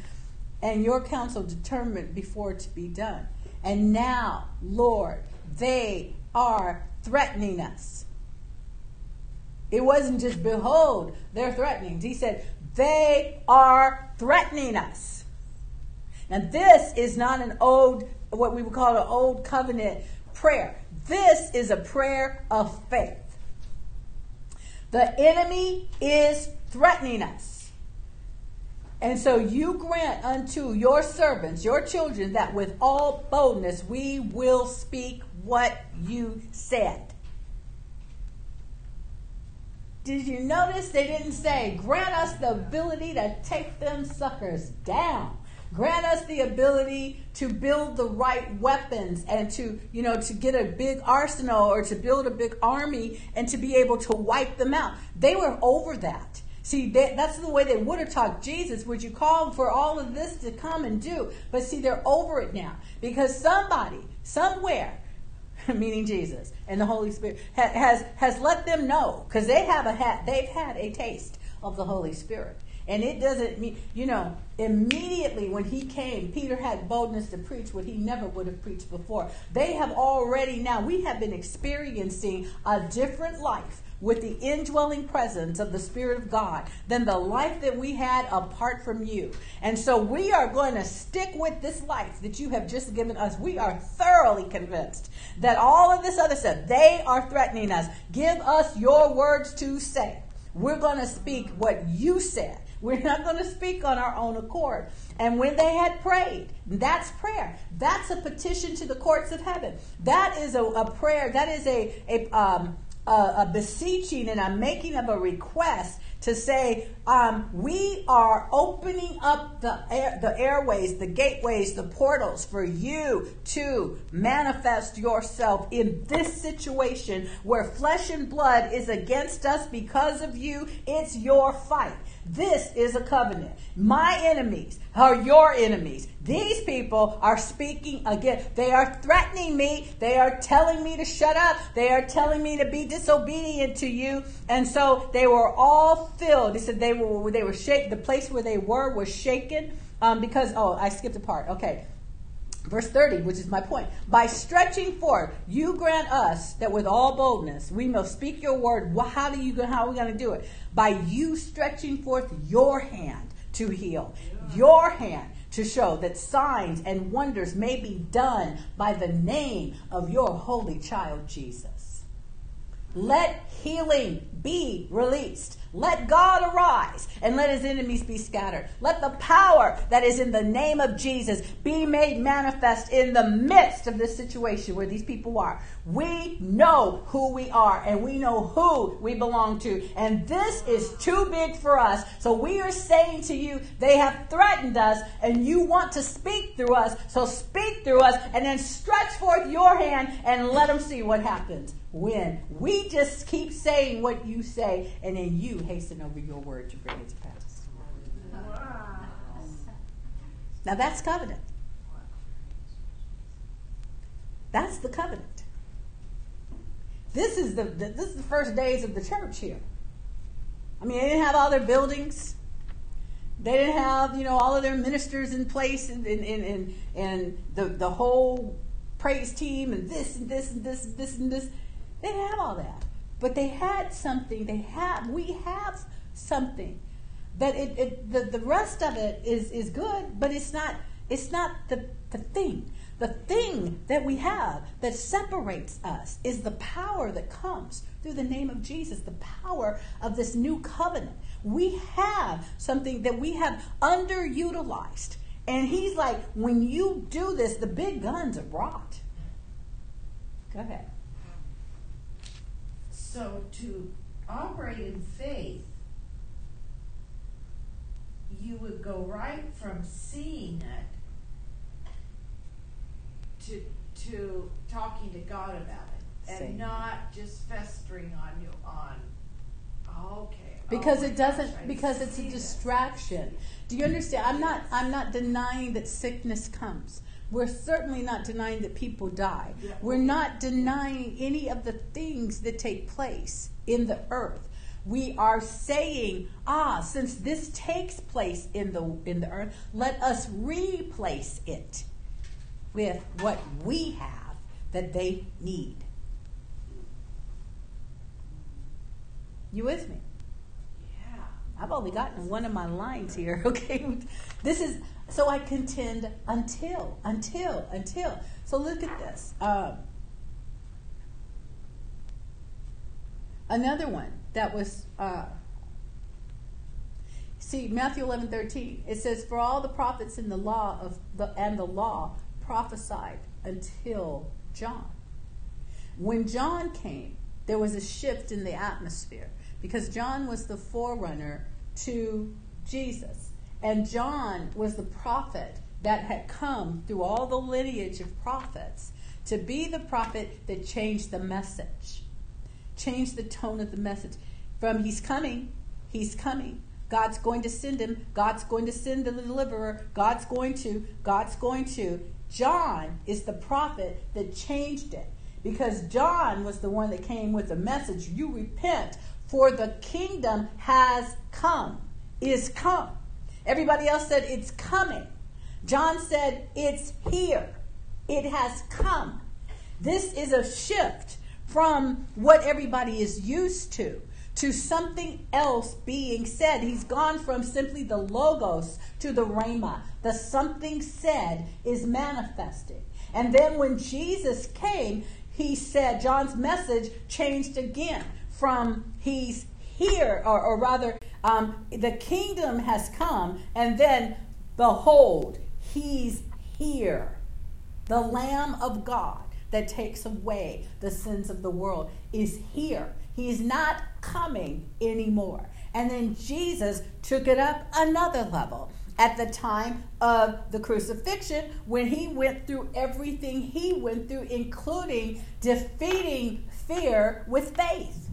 and your counsel determined before to be done. And now, Lord, they are threatening us. It wasn't just behold, they're threatening. He said, they are threatening us. Now, this is not an old, what we would call an old covenant prayer. This is a prayer of faith. The enemy is threatening us. And so you grant unto your servants, your children, that with all boldness we will speak what you said. Did you notice they didn't say, grant us the ability to take them suckers down? Grant us the ability to build the right weapons and to, you know, to get a big arsenal or to build a big army and to be able to wipe them out. They were over that. See, they, that's the way they would have talked Jesus. Would you call for all of this to come and do? But see, they're over it now because somebody, somewhere, meaning Jesus and the Holy Spirit, has has let them know because they have a hat. They've had a taste of the Holy Spirit. And it doesn't mean, you know, immediately when he came, Peter had boldness to preach what he never would have preached before. They have already now, we have been experiencing a different life with the indwelling presence of the Spirit of God than the life that we had apart from you. And so we are going to stick with this life that you have just given us. We are thoroughly convinced that all of this other stuff, they are threatening us. Give us your words to say. We're going to speak what you said. We're not going to speak on our own accord. And when they had prayed, that's prayer. That's a petition to the courts of heaven. That is a, a prayer. That is a, a, um, a, a, beseeching and a making of a request to say, um, we are opening up the, air, the airways, the gateways, the portals for you to manifest yourself in this situation where flesh and blood is against us because of you. It's your fight. This is a covenant. My enemies are your enemies. These people are speaking again. They are threatening me. They are telling me to shut up. They are telling me to be disobedient to you. And so they were all filled. They said they were they were shaken. The place where they were was shaken um, because oh I skipped a part. Okay. Verse 30, which is my point. By stretching forth, you grant us that with all boldness we must speak your word. How do you how are we going to do it? By you stretching forth your hand to heal. Your hand to show that signs and wonders may be done by the name of your holy child Jesus. Let healing be released. Let God arise and let his enemies be scattered. Let the power that is in the name of Jesus be made manifest in the midst of this situation where these people are. We know who we are and we know who we belong to. And this is too big for us. So we are saying to you, they have threatened us and you want to speak through us. So speak through us and then stretch forth your hand and let them see what happens when we just keep saying what you say and then you hasten over your word to bring it to pass. Now that's covenant. That's the covenant. This is the, the this is the first days of the church here. I mean, they didn't have all their buildings. They didn't have, you know, all of their ministers in place and and, and, and, and the, the whole praise team and this and this and this and this and this. They didn't have all that. But they had something. They have. We have something. That it, it the, the rest of it is is good, but it's not it's not the, the thing. The thing that we have that separates us is the power that comes through the name of Jesus, the power of this new covenant. We have something that we have underutilized. And he's like, when you do this, the big guns are brought. Go ahead. So to operate in faith, you would go right from seeing it to to talking to God about it, and Same. not just festering on you on. Okay. Oh because oh it doesn't I because it's a distraction do you understand i'm not i'm not denying that sickness comes we're certainly not denying that people die. We're not denying any of the things that take place in the earth. We are saying ah since this takes place in the in the earth let us replace it with what we have that they need. You with me? Yeah. I've only gotten one of my lines here, okay? This is, so I contend until, until, until. So look at this. Um, another one that was, uh, see, Matthew 11 13, it says, For all the prophets in the law of the, and the law prophesied until John. When John came, there was a shift in the atmosphere because John was the forerunner to Jesus. And John was the prophet that had come through all the lineage of prophets to be the prophet that changed the message, changed the tone of the message. From he's coming, he's coming. God's going to send him. God's going to send the deliverer. God's going to, God's going to. John is the prophet that changed it because John was the one that came with the message you repent, for the kingdom has come, is come. Everybody else said it's coming. John said it's here, it has come. This is a shift from what everybody is used to to something else being said. He's gone from simply the logos to the rhema. The something said is manifesting. And then when Jesus came, he said, John's message changed again from he's here, or, or rather, um, the kingdom has come, and then behold, he's here. The Lamb of God that takes away the sins of the world is here. He's not coming anymore. And then Jesus took it up another level at the time of the crucifixion when he went through everything he went through, including defeating fear with faith.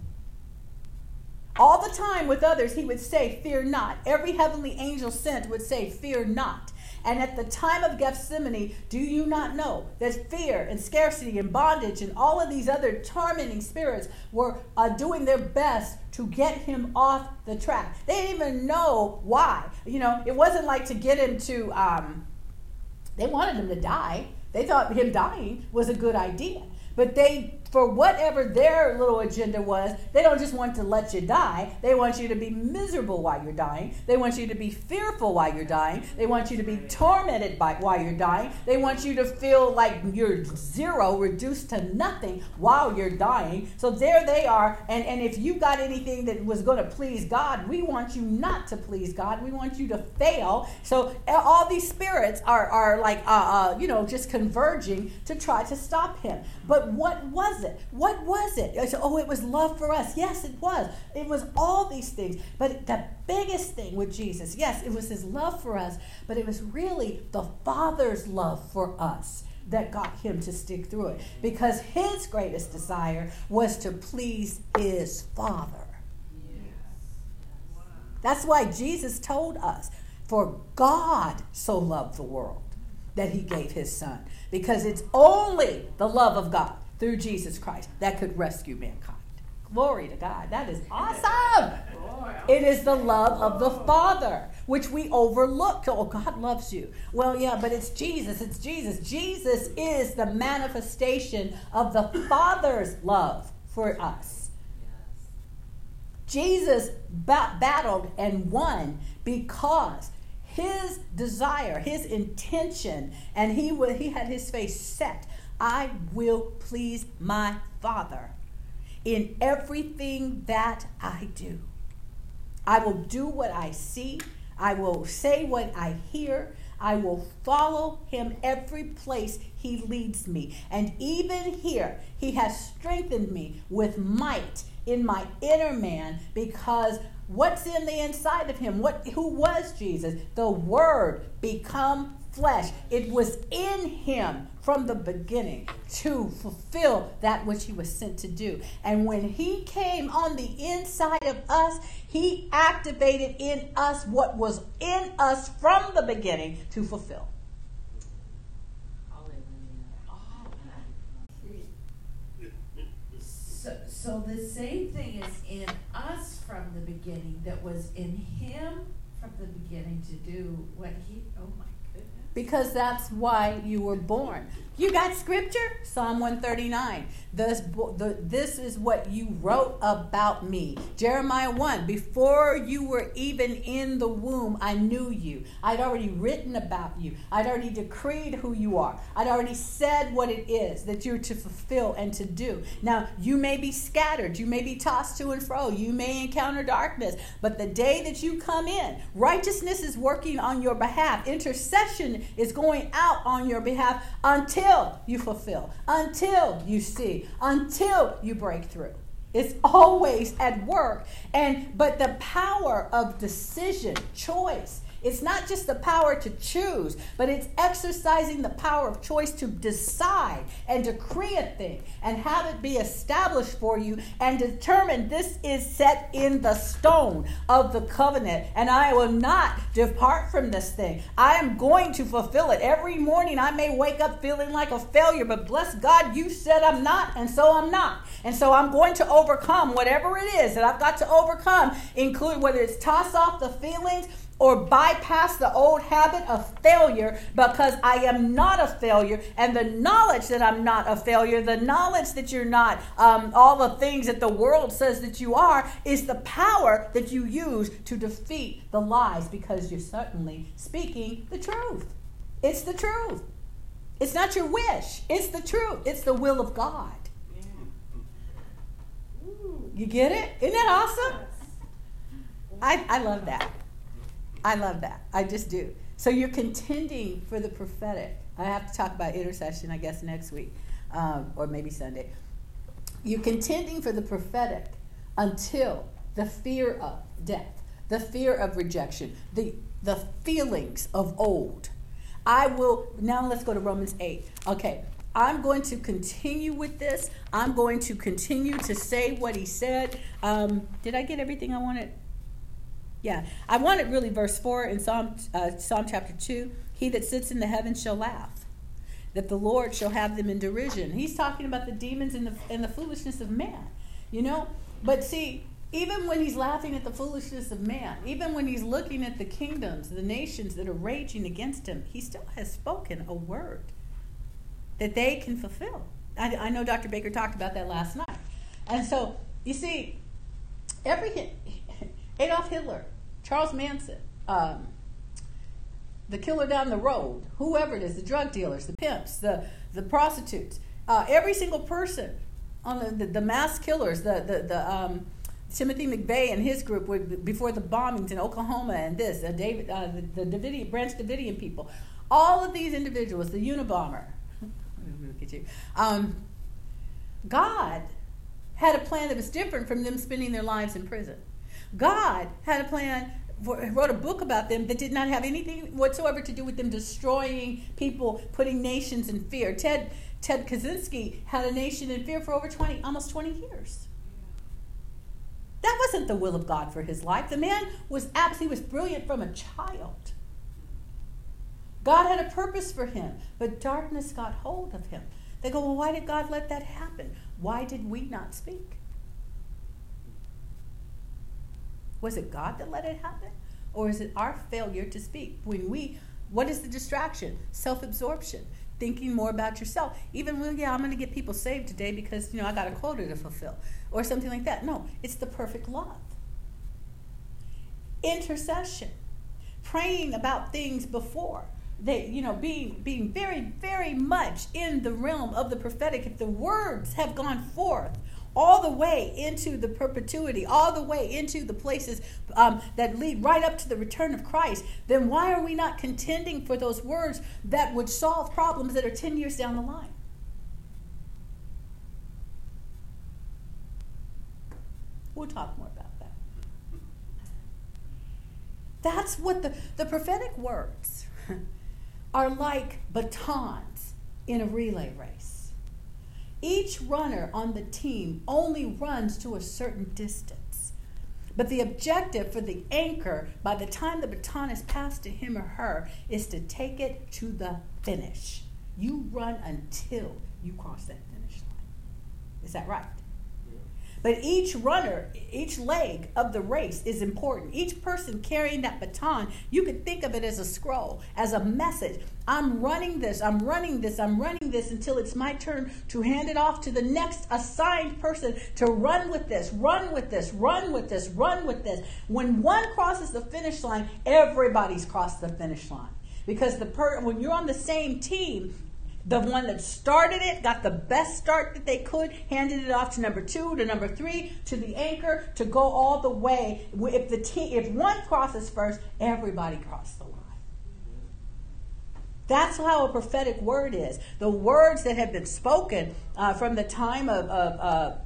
All the time with others, he would say, Fear not. Every heavenly angel sent would say, Fear not. And at the time of Gethsemane, do you not know that fear and scarcity and bondage and all of these other tormenting spirits were uh, doing their best to get him off the track? They didn't even know why. You know, it wasn't like to get him to, um, they wanted him to die. They thought him dying was a good idea. But they for whatever their little agenda was, they don't just want to let you die. They want you to be miserable while you're dying. They want you to be fearful while you're dying. They want you to be tormented by while you're dying. They want you to feel like you're zero, reduced to nothing while you're dying. So there they are. And, and if you got anything that was going to please God, we want you not to please God. We want you to fail. So all these spirits are, are like, uh, uh, you know, just converging to try to stop him. But what was it? What was it? I said, oh, it was love for us. Yes, it was. It was all these things. But the biggest thing with Jesus, yes, it was his love for us, but it was really the Father's love for us that got him to stick through it because his greatest desire was to please his Father. That's why Jesus told us, for God so loved the world that he gave his son because it's only the love of God through Jesus Christ that could rescue mankind. Glory to God. That is awesome. It is the love of the Father, which we overlook. Oh, God loves you. Well, yeah, but it's Jesus. It's Jesus. Jesus is the manifestation of the Father's love for us. Jesus ba- battled and won because his desire, his intention, and he, w- he had his face set. I will please my Father in everything that I do. I will do what I see. I will say what I hear. I will follow him every place he leads me. And even here, he has strengthened me with might in my inner man because What's in the inside of him? What who was Jesus? The word become flesh. It was in him from the beginning to fulfill that which he was sent to do. And when he came on the inside of us, he activated in us what was in us from the beginning to fulfill. So, so the same thing is in us from the beginning that was in him from the beginning to do what he, oh my. Because that's why you were born. You got scripture? Psalm 139. This, the, this is what you wrote about me. Jeremiah 1. Before you were even in the womb, I knew you. I'd already written about you. I'd already decreed who you are. I'd already said what it is that you're to fulfill and to do. Now, you may be scattered. You may be tossed to and fro. You may encounter darkness. But the day that you come in, righteousness is working on your behalf. Intercession is going out on your behalf until until you fulfill, until you see, until you break through. It's always at work. And but the power of decision, choice, it's not just the power to choose, but it's exercising the power of choice to decide and decree a thing and have it be established for you and determine this is set in the stone of the covenant and I will not depart from this thing. I am going to fulfill it. Every morning I may wake up feeling like a failure, but bless God, you said I'm not, and so I'm not. And so I'm going to overcome whatever it is that I've got to overcome, including whether it's toss off the feelings or bypass the old habit of failure because I am not a failure. And the knowledge that I'm not a failure, the knowledge that you're not um, all the things that the world says that you are, is the power that you use to defeat the lies because you're certainly speaking the truth. It's the truth. It's not your wish, it's the truth. It's the will of God. You get it? Isn't that awesome? I, I love that. I love that. I just do. So you're contending for the prophetic. I have to talk about intercession, I guess, next week um, or maybe Sunday. You're contending for the prophetic until the fear of death, the fear of rejection, the, the feelings of old. I will, now let's go to Romans 8. Okay. I'm going to continue with this. I'm going to continue to say what he said. Um, did I get everything I wanted? Yeah, I wanted really verse four in Psalm uh, Psalm chapter two. He that sits in the heavens shall laugh, that the Lord shall have them in derision. He's talking about the demons and the and the foolishness of man, you know. But see, even when he's laughing at the foolishness of man, even when he's looking at the kingdoms, the nations that are raging against him, he still has spoken a word that they can fulfill. I, I know Dr. Baker talked about that last night. And so, you see, every Adolf Hitler, Charles Manson, um, the killer down the road, whoever it is, the drug dealers, the pimps, the, the prostitutes, uh, every single person on the, the, the mass killers, the, the, the um, Timothy McVeigh and his group before the bombings in Oklahoma and this, uh, David, uh, the, the Davidian, Branch Davidian people. All of these individuals, the Unabomber, look at you, um, God had a plan that was different from them spending their lives in prison. God had a plan, wrote a book about them that did not have anything whatsoever to do with them destroying people, putting nations in fear. Ted, Ted Kaczynski had a nation in fear for over 20, almost 20 years. That wasn't the will of God for his life. The man was absolutely was brilliant from a child. God had a purpose for him, but darkness got hold of him. They go, well, why did God let that happen? Why did we not speak? Was it God that let it happen? Or is it our failure to speak? When we, what is the distraction? Self absorption, thinking more about yourself. Even, well, yeah, I'm going to get people saved today because, you know, I got a quota to fulfill or something like that. No, it's the perfect love. Intercession, praying about things before they you know being being very very much in the realm of the prophetic if the words have gone forth all the way into the perpetuity, all the way into the places um, that lead right up to the return of Christ, then why are we not contending for those words that would solve problems that are 10 years down the line? We'll talk more about that. That's what the, the prophetic words are like batons in a relay race. Each runner on the team only runs to a certain distance. But the objective for the anchor, by the time the baton is passed to him or her, is to take it to the finish. You run until you cross that finish line. Is that right? But each runner, each leg of the race is important. Each person carrying that baton, you could think of it as a scroll, as a message. I'm running this, I'm running this, I'm running this until it's my turn to hand it off to the next assigned person to run with this, run with this, run with this, run with this. When one crosses the finish line, everybody's crossed the finish line. Because the per- when you're on the same team, the one that started it got the best start that they could, handed it off to number two, to number three, to the anchor, to go all the way. If the team, if one crosses first, everybody crossed the line. That's how a prophetic word is. The words that have been spoken uh, from the time of, of uh,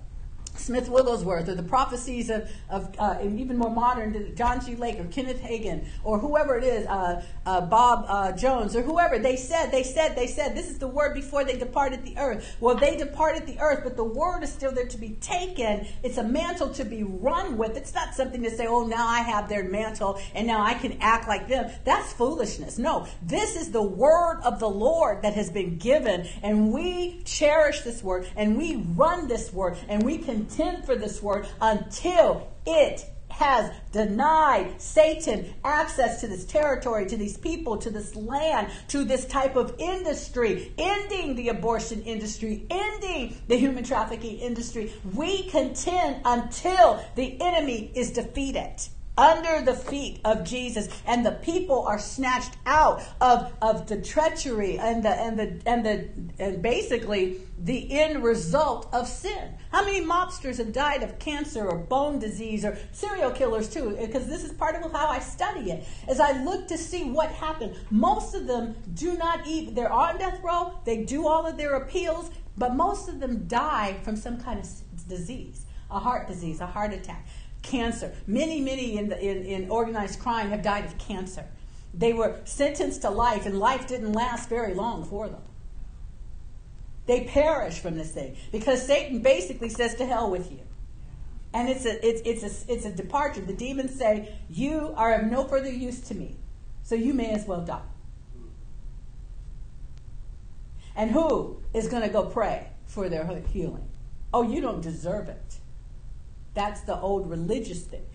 Smith Wigglesworth or the prophecies of, of uh, even more modern, John G. Lake or Kenneth Hagin or whoever it is, uh, uh, Bob uh, Jones or whoever, they said, they said, they said, this is the word before they departed the earth. Well, they departed the earth, but the word is still there to be taken. It's a mantle to be run with. It's not something to say, oh, now I have their mantle and now I can act like them. That's foolishness. No, this is the word of the Lord that has been given, and we cherish this word and we run this word and we can contend for this word until it has denied Satan access to this territory, to these people, to this land, to this type of industry, ending the abortion industry, ending the human trafficking industry. We contend until the enemy is defeated under the feet of Jesus, and the people are snatched out of, of the treachery and the and the and the and basically the end result of sin. How many mobsters have died of cancer or bone disease or serial killers too? Because this is part of how I study it. As I look to see what happened, most of them do not even they're on death row, they do all of their appeals, but most of them die from some kind of disease, a heart disease, a heart attack cancer. Many, many in, the, in, in organized crime have died of cancer. They were sentenced to life, and life didn't last very long for them. They perish from this thing because Satan basically says to hell with you. And it's a, it's, it's, a, it's a departure. The demons say, You are of no further use to me, so you may as well die. And who is going to go pray for their healing? Oh, you don't deserve it. That's the old religious thing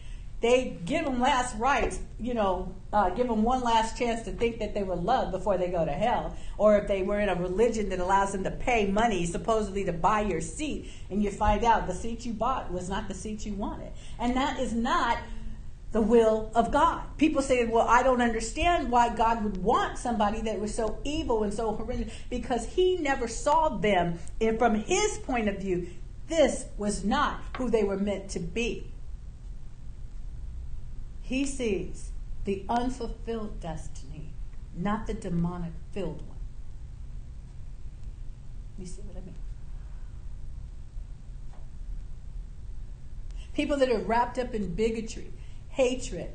they give them last rites, you know, uh, give them one last chance to think that they were loved before they go to hell. Or if they were in a religion that allows them to pay money, supposedly to buy your seat, and you find out the seat you bought was not the seat you wanted. And that is not the will of God. People say, well, I don't understand why God would want somebody that was so evil and so horrendous because he never saw them and from his point of view. This was not who they were meant to be. He sees the unfulfilled destiny, not the demonic filled one. You see what I mean? People that are wrapped up in bigotry, hatred,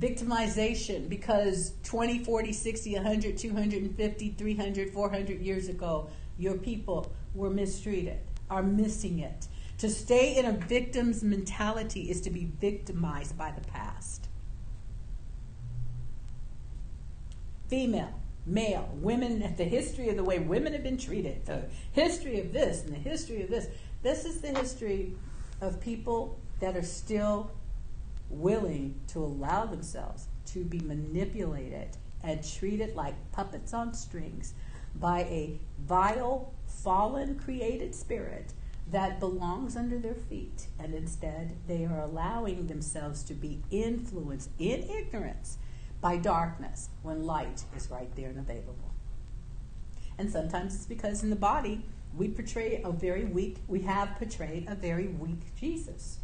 victimization because 20, 40, 60, 100, 250, 300, 400 years ago, your people were mistreated, are missing it. To stay in a victim's mentality is to be victimized by the past. female, male, women, the history of the way women have been treated, the history of this and the history of this. This is the history of people that are still willing to allow themselves to be manipulated and treated like puppets on strings by a vile, fallen, created spirit that belongs under their feet. And instead, they are allowing themselves to be influenced in ignorance by darkness when light is right there and available. And sometimes it's because in the body we portray a very weak, we have portrayed a very weak Jesus.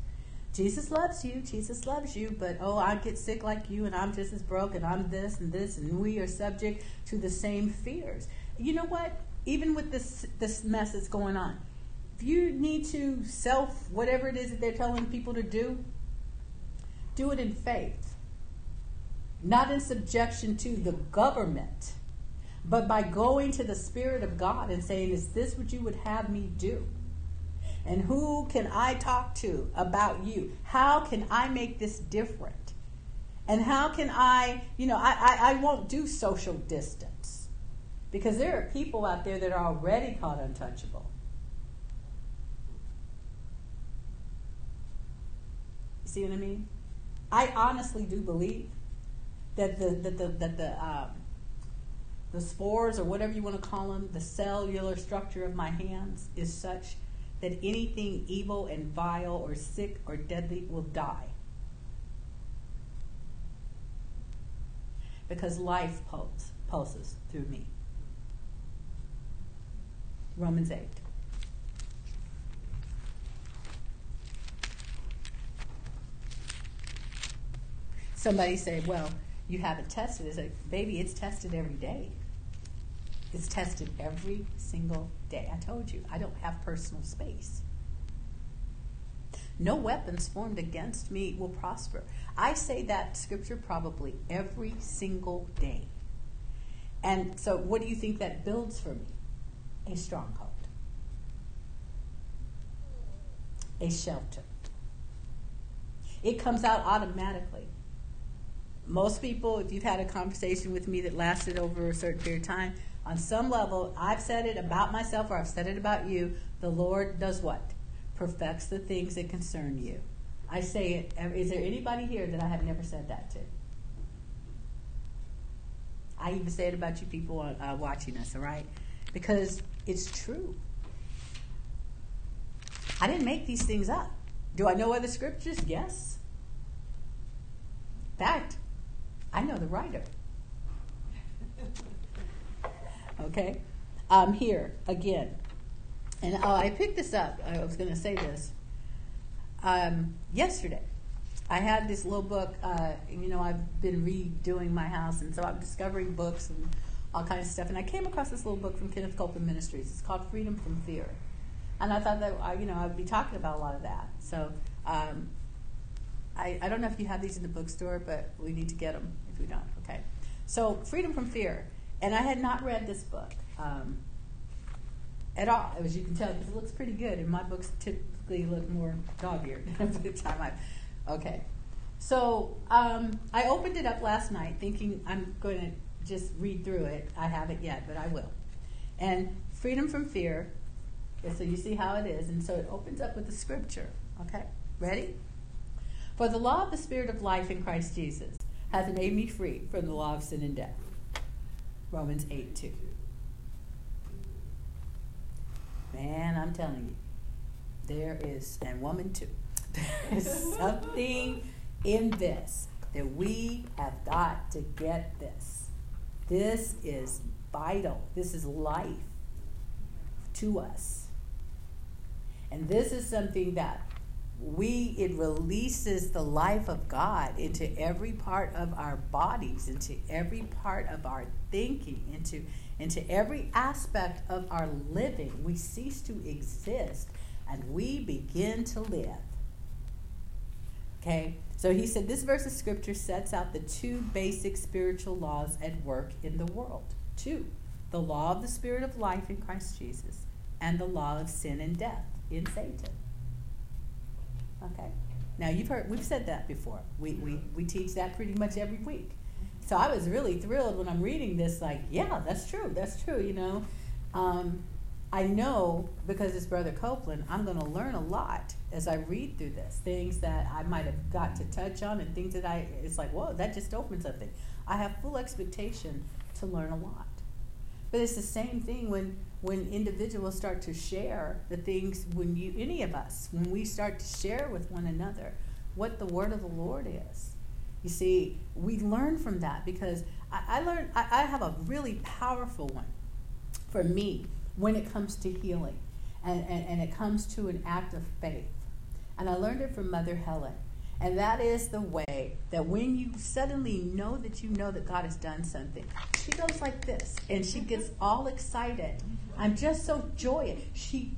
Jesus loves you, Jesus loves you, but oh, I get sick like you and I'm just as broke and I'm this and this and we are subject to the same fears. You know what? Even with this this mess that's going on, if you need to self whatever it is that they're telling people to do, do it in faith not in subjection to the government, but by going to the Spirit of God and saying, Is this what you would have me do? And who can I talk to about you? How can I make this different? And how can I, you know, I, I, I won't do social distance because there are people out there that are already called untouchable. You see what I mean? I honestly do believe that the that the that the um, the spores or whatever you want to call them, the cellular structure of my hands is such that anything evil and vile or sick or deadly will die. Because life pulse, pulses through me. Romans 8. Somebody say, well, you haven't tested. It's like, baby, it's tested every day. It's tested every single day. I told you, I don't have personal space. No weapons formed against me will prosper. I say that scripture probably every single day. And so, what do you think that builds for me? A stronghold, a shelter. It comes out automatically most people, if you've had a conversation with me that lasted over a certain period of time, on some level, I've said it about myself or I've said it about you. The Lord does what? Perfects the things that concern you. I say it. Is there anybody here that I have never said that to? I even say it about you people uh, watching us, all right? Because it's true. I didn't make these things up. Do I know other scriptures? Yes. In fact, I know the writer. okay? I'm here again. And uh, I picked this up. I was going to say this. Um, yesterday, I had this little book. Uh, you know, I've been redoing my house, and so I'm discovering books and all kinds of stuff. And I came across this little book from Kenneth Copeland Ministries. It's called Freedom from Fear. And I thought that, uh, you know, I'd be talking about a lot of that. So um, I, I don't know if you have these in the bookstore, but we need to get them if we don't. Okay. So, Freedom from Fear. And I had not read this book. Um, at all, as you can tell, because it looks pretty good. And my books typically look more dog-eared by the time I. Okay, so um, I opened it up last night, thinking I'm going to just read through it. I haven't yet, but I will. And freedom from fear. Okay, so you see how it is, and so it opens up with the scripture. Okay, ready? For the law of the Spirit of life in Christ Jesus hath made me free from the law of sin and death. Romans 8 2. Man, I'm telling you, there is, and woman too, there is something in this that we have got to get this. This is vital. This is life to us. And this is something that we it releases the life of God into every part of our bodies, into every part of our thinking, into into every aspect of our living. We cease to exist and we begin to live. Okay? So he said this verse of scripture sets out the two basic spiritual laws at work in the world. Two, the law of the spirit of life in Christ Jesus and the law of sin and death in Satan. Okay. Now you've heard we've said that before. We we, we teach that pretty much every week. So I was really thrilled when I'm reading this, like, yeah, that's true, that's true, you know. Um, I know because it's Brother Copeland, I'm going to learn a lot as I read through this. Things that I might have got to touch on and things that I, it's like, whoa, that just opened something. I have full expectation to learn a lot. But it's the same thing when when individuals start to share the things when you any of us when we start to share with one another what the word of the lord is you see we learn from that because i, I learned I, I have a really powerful one for me when it comes to healing and, and, and it comes to an act of faith and i learned it from mother helen and that is the way that when you suddenly know that you know that God has done something, she goes like this and she gets all excited. I'm just so joyous. She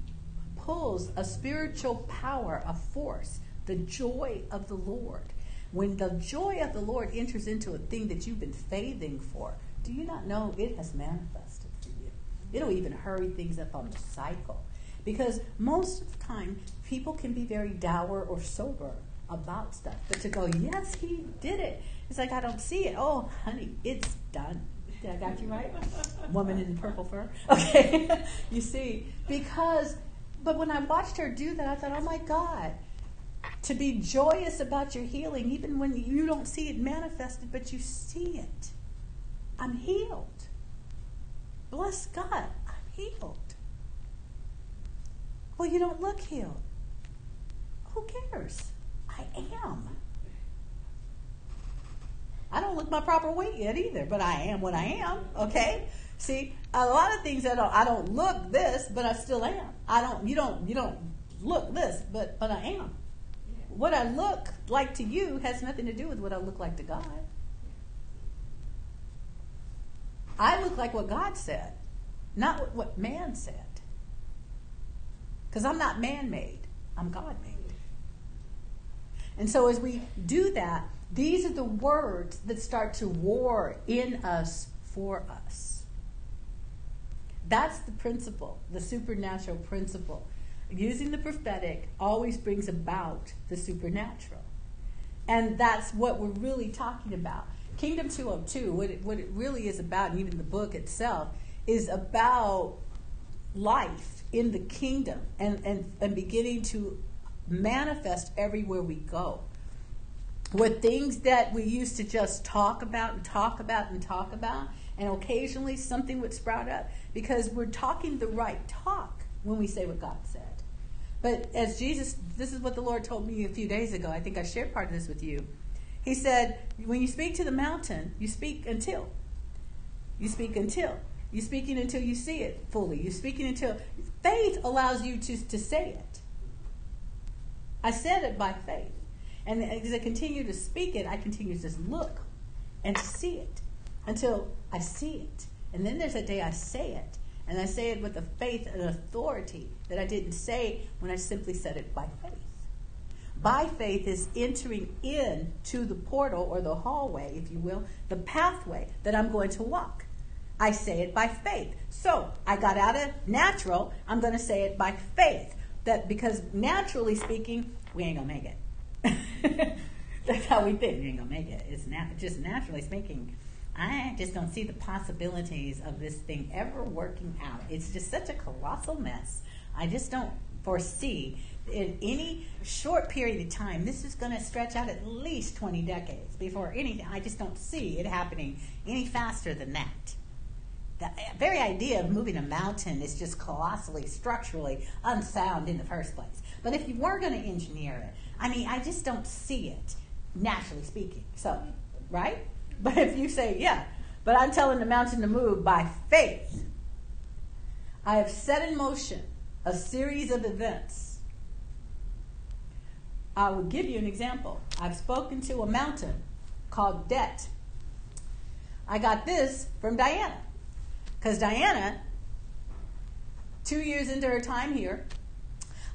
pulls a spiritual power, a force, the joy of the Lord. When the joy of the Lord enters into a thing that you've been faithing for, do you not know it has manifested for you? It'll even hurry things up on the cycle. Because most of the time, people can be very dour or sober about stuff. But to go, yes, he did it. It's like, I don't see it. Oh, honey, it's done. Did I got you right? Woman in the purple fur. Okay. you see, because, but when I watched her do that, I thought, oh my God, to be joyous about your healing, even when you don't see it manifested, but you see it. I'm healed. Bless God, I'm healed. Well, you don't look healed. Who cares? I am. I don't look my proper weight yet either, but I am what I am, okay? See, a lot of things I don't I don't look this, but I still am. I don't you don't you don't look this, but but I am. What I look like to you has nothing to do with what I look like to God. I look like what God said, not what man said. Because I'm not man made, I'm God made. And so as we do that, these are the words that start to war in us for us. That's the principle, the supernatural principle. Using the prophetic always brings about the supernatural. And that's what we're really talking about. Kingdom 202, what it, what it really is about, and even the book itself, is about life in the kingdom and, and, and beginning to manifest everywhere we go. Were things that we used to just talk about and talk about and talk about, and occasionally something would sprout up because we're talking the right talk when we say what God said. But as Jesus, this is what the Lord told me a few days ago. I think I shared part of this with you. He said, when you speak to the mountain, you speak until. You speak until. You're speaking until you see it fully. You're speaking until. Faith allows you to, to say it. I said it by faith. And as I continue to speak it, I continue to just look and see it until I see it. And then there's a day I say it. And I say it with a faith and authority that I didn't say when I simply said it by faith. By faith is entering in to the portal or the hallway, if you will, the pathway that I'm going to walk. I say it by faith. So I got out of natural, I'm going to say it by faith. That because naturally speaking, we ain't to make it. That's how we think. We ain't to make it. It's just naturally speaking. I just don't see the possibilities of this thing ever working out. It's just such a colossal mess. I just don't foresee in any short period of time, this is going to stretch out at least 20 decades before anything. I just don't see it happening any faster than that. The very idea of moving a mountain is just colossally, structurally unsound in the first place. But if you were going to engineer it, I mean, I just don't see it, naturally speaking. So, right? But if you say, yeah, but I'm telling the mountain to move by faith, I have set in motion a series of events. I will give you an example. I've spoken to a mountain called debt. I got this from Diana. Because Diana, two years into her time here,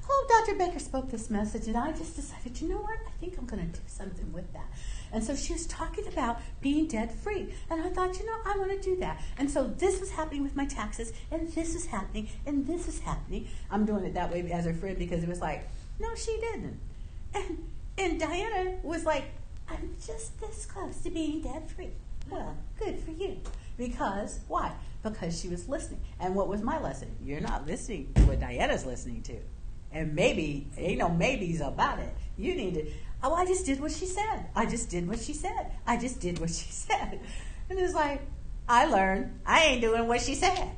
oh, Dr. Baker spoke this message, and I just decided, you know what? I think I'm going to do something with that. And so she was talking about being debt free. And I thought, you know, I want to do that. And so this was happening with my taxes, and this is happening, and this is happening. I'm doing it that way as her friend because it was like, no, she didn't. And, and Diana was like, I'm just this close to being debt free. Well, good for you. Because, why? Because she was listening. And what was my lesson? You're not listening to what Diana's listening to. And maybe, ain't no maybes about it. You need to, oh, I just did what she said. I just did what she said. I just did what she said. And it's like, I learned I ain't doing what she said.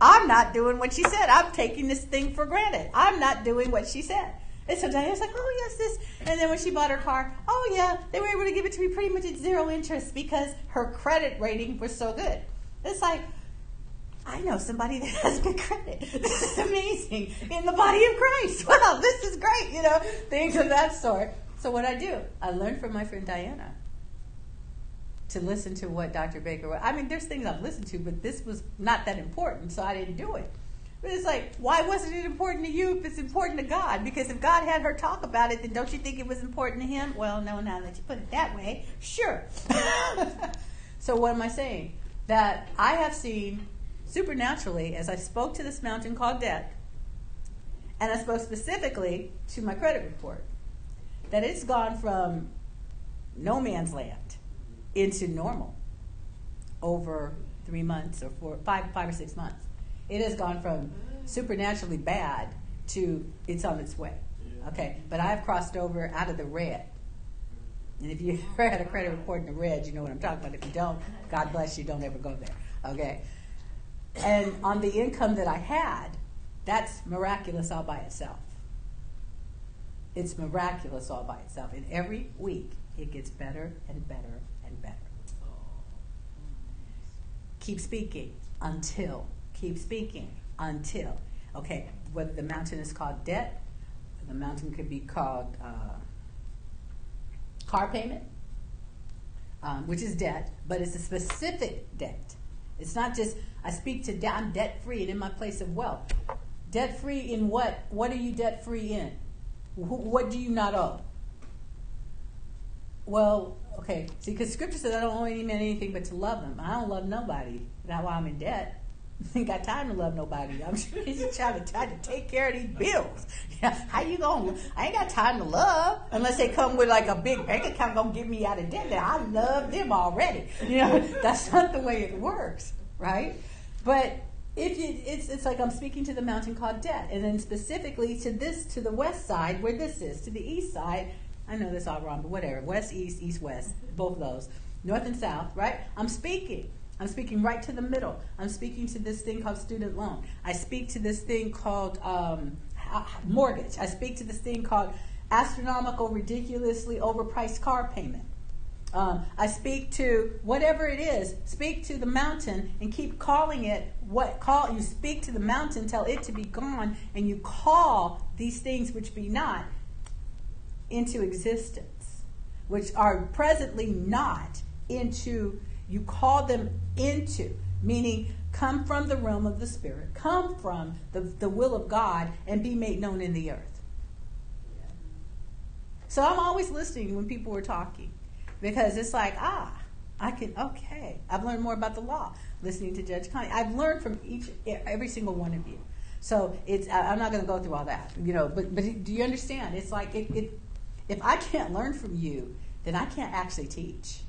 I'm not doing what she said. I'm taking this thing for granted. I'm not doing what she said. And so Diana's like, oh, yes, this. And then when she bought her car, oh, yeah, they were able to give it to me pretty much at zero interest because her credit rating was so good. It's like, I know somebody that has good credit. This is amazing in the body of Christ. Wow, this is great, you know, things of that sort. So what I do, I learned from my friend Diana to listen to what Dr. Baker. Was. I mean, there's things I've listened to, but this was not that important, so I didn't do it. But it's like, why wasn't it important to you if it's important to God? Because if God had her talk about it, then don't you think it was important to Him? Well, no, now that you put it that way, sure. so what am I saying? That I have seen supernaturally as I spoke to this mountain called debt, and I spoke specifically to my credit report, that it's gone from no man's land into normal over three months or four, five, five or six months. It has gone from supernaturally bad to it's on its way. Okay, but I've crossed over out of the red. And if you ever had a credit report in the red, you know what I'm talking about. If you don't, God bless you, don't ever go there. Okay? And on the income that I had, that's miraculous all by itself. It's miraculous all by itself. And every week, it gets better and better and better. Oh. Keep speaking until. Keep speaking until. Okay, whether the mountain is called debt, the mountain could be called uh, car payment, um, which is debt, but it's a specific debt. It's not just I speak to debt. I'm debt free and in my place of wealth. Debt free in what? What are you debt free in? Wh- what do you not owe? Well, okay. See, because Scripture says I don't owe any man anything but to love them. I don't love nobody. That's why I'm in debt. I ain't got time to love nobody. I'm just trying to try to take care of these bills. How you going? I ain't got time to love unless they come with like a big bank account gonna get me out of debt. Now I love them already. You know, that's not the way it works, right? But if you, it's it's like I'm speaking to the mountain called debt, and then specifically to this to the west side where this is to the east side. I know this all wrong, but whatever. West, east, east, west, both of those, north and south, right? I'm speaking. I'm speaking right to the middle. I'm speaking to this thing called student loan. I speak to this thing called um, mortgage. I speak to this thing called astronomical, ridiculously overpriced car payment. Um, I speak to whatever it is. Speak to the mountain and keep calling it what call. You speak to the mountain, tell it to be gone, and you call these things which be not into existence, which are presently not into you call them into, meaning come from the realm of the Spirit, come from the, the will of God, and be made known in the earth. So I'm always listening when people are talking because it's like, ah, I can, okay. I've learned more about the law listening to Judge Connie. I've learned from each, every single one of you. So it's, I'm not going to go through all that, you know, but, but do you understand? It's like, it, it, if I can't learn from you, then I can't actually teach.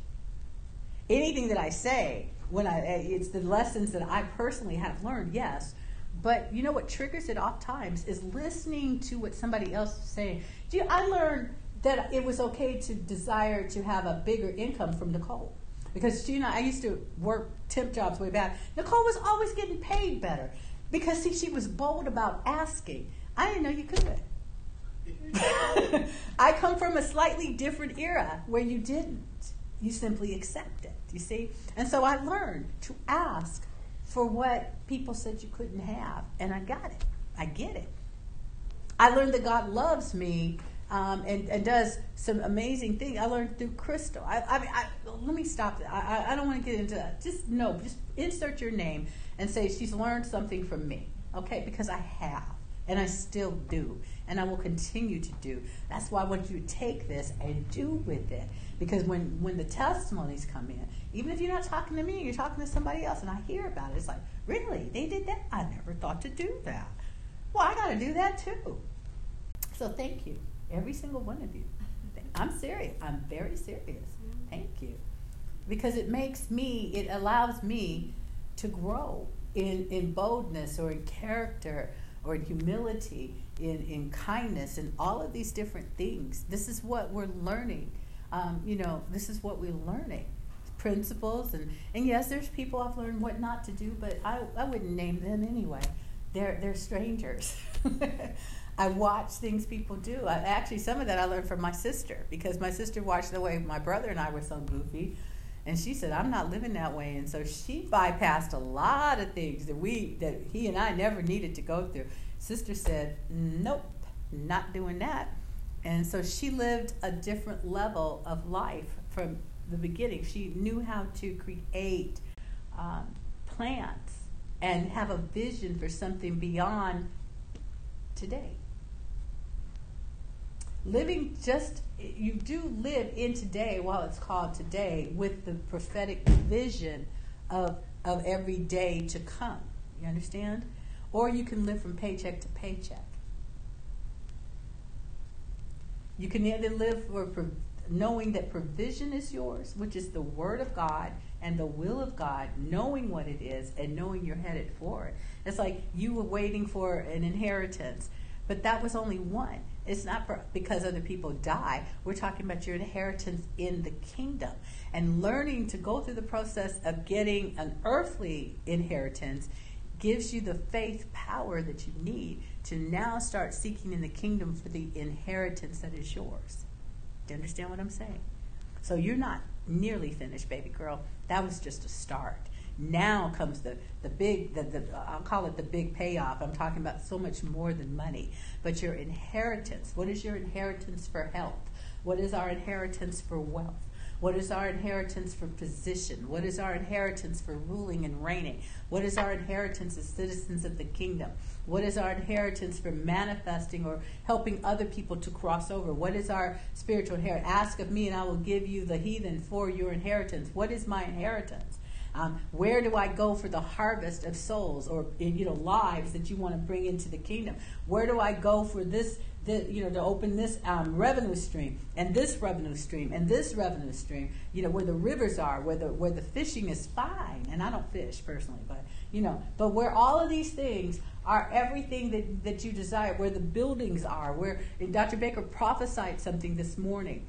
Anything that I say, when I, it's the lessons that I personally have learned, yes. But you know what triggers it off times is listening to what somebody else is saying. Do you, I learned that it was okay to desire to have a bigger income from Nicole. Because she and I, used to work temp jobs way back. Nicole was always getting paid better because see, she was bold about asking. I didn't know you could. I come from a slightly different era where you didn't. You simply accept it, you see? And so I learned to ask for what people said you couldn't have, and I got it. I get it. I learned that God loves me um, and, and does some amazing things. I learned through Crystal. I, I I, let me stop. I, I, I don't want to get into that. Just no, just insert your name and say she's learned something from me. Okay, because I have, and I still do, and I will continue to do. That's why I want you to take this and do with it. Because when when the testimonies come in, even if you're not talking to me, you're talking to somebody else, and I hear about it. It's like, really, they did that? I never thought to do that. Well, I got to do that too. So thank you, every single one of you. I'm serious. I'm very serious. Thank you. Because it makes me, it allows me to grow in, in boldness or in character or in humility, in, in kindness, and all of these different things. This is what we're learning. Um, you know, this is what we're learning principles. And, and yes, there's people I've learned what not to do, but I, I wouldn't name them anyway. They're, they're strangers. I watch things people do. I, actually, some of that I learned from my sister because my sister watched the way my brother and I were so goofy. And she said, I'm not living that way. And so she bypassed a lot of things that we, that he and I never needed to go through. Sister said, Nope, not doing that. And so she lived a different level of life from the beginning. She knew how to create um, plants and have a vision for something beyond today. Living just, you do live in today while it's called today with the prophetic vision of, of every day to come. You understand? Or you can live from paycheck to paycheck. You can either live for knowing that provision is yours, which is the Word of God and the will of God, knowing what it is and knowing you're headed for it. It's like you were waiting for an inheritance, but that was only one. It's not for, because other people die. We're talking about your inheritance in the kingdom and learning to go through the process of getting an earthly inheritance gives you the faith power that you need to now start seeking in the kingdom for the inheritance that is yours. Do you understand what I'm saying? So you're not nearly finished, baby girl. That was just a start. Now comes the, the big, the, the, I'll call it the big payoff. I'm talking about so much more than money. But your inheritance. What is your inheritance for health? What is our inheritance for wealth? What is our inheritance for position? What is our inheritance for ruling and reigning? What is our inheritance as citizens of the kingdom? What is our inheritance for manifesting or helping other people to cross over? What is our spiritual inheritance? Ask of me, and I will give you the heathen for your inheritance. What is my inheritance? Um, where do I go for the harvest of souls or you know lives that you want to bring into the kingdom? Where do I go for this the, you know, to open this um, revenue stream and this revenue stream and this revenue stream, you know, where the rivers are, where the where the fishing is fine. And I don't fish personally, but you know, but where all of these things are everything that, that you desire, where the buildings are, where Dr. Baker prophesied something this morning.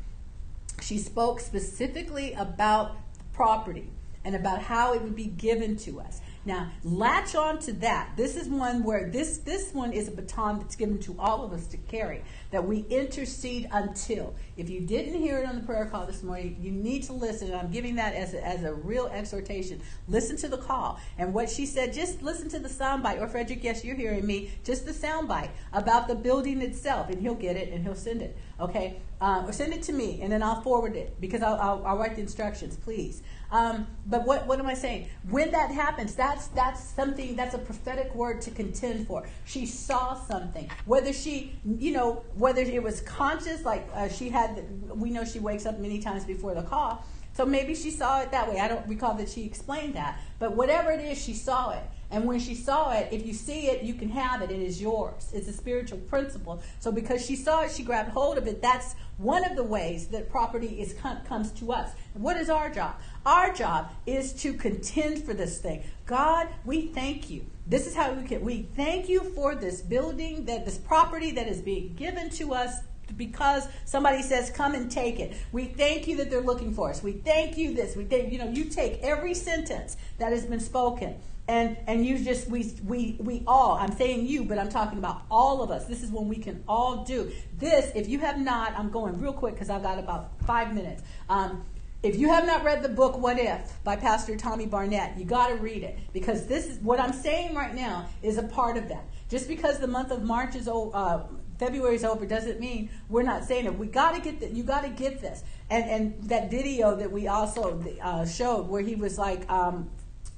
She spoke specifically about property and about how it would be given to us. Now, latch on to that. This is one where this this one is a baton that's given to all of us to carry. That we intercede until. If you didn't hear it on the prayer call this morning, you need to listen. And I'm giving that as a, as a real exhortation. Listen to the call and what she said. Just listen to the soundbite. Or Frederick, yes, you're hearing me. Just the soundbite about the building itself, and he'll get it and he'll send it. Okay, uh, or send it to me, and then I'll forward it because I'll, I'll, I'll write the instructions, please. Um, but what, what am I saying? When that happens, that's that's something that's a prophetic word to contend for. She saw something, whether she, you know, whether it was conscious, like uh, she had. We know she wakes up many times before the call. So maybe she saw it that way. I don't recall that she explained that. But whatever it is, she saw it. And when she saw it, if you see it, you can have it. It is yours. It's a spiritual principle. So because she saw it, she grabbed hold of it. That's one of the ways that property is comes to us. What is our job? Our job is to contend for this thing. God, we thank you. This is how we can. We thank you for this building, that this property that is being given to us because somebody says come and take it we thank you that they're looking for us we thank you this we thank you know you take every sentence that has been spoken and and you just we we we all i'm saying you but i'm talking about all of us this is when we can all do this if you have not i'm going real quick because i've got about five minutes um, if you have not read the book what if by pastor tommy barnett you got to read it because this is what i'm saying right now is a part of that just because the month of march is uh, February is over doesn't mean we're not saying it. We got to get that. You got to get this. And and that video that we also uh, showed where he was like, um,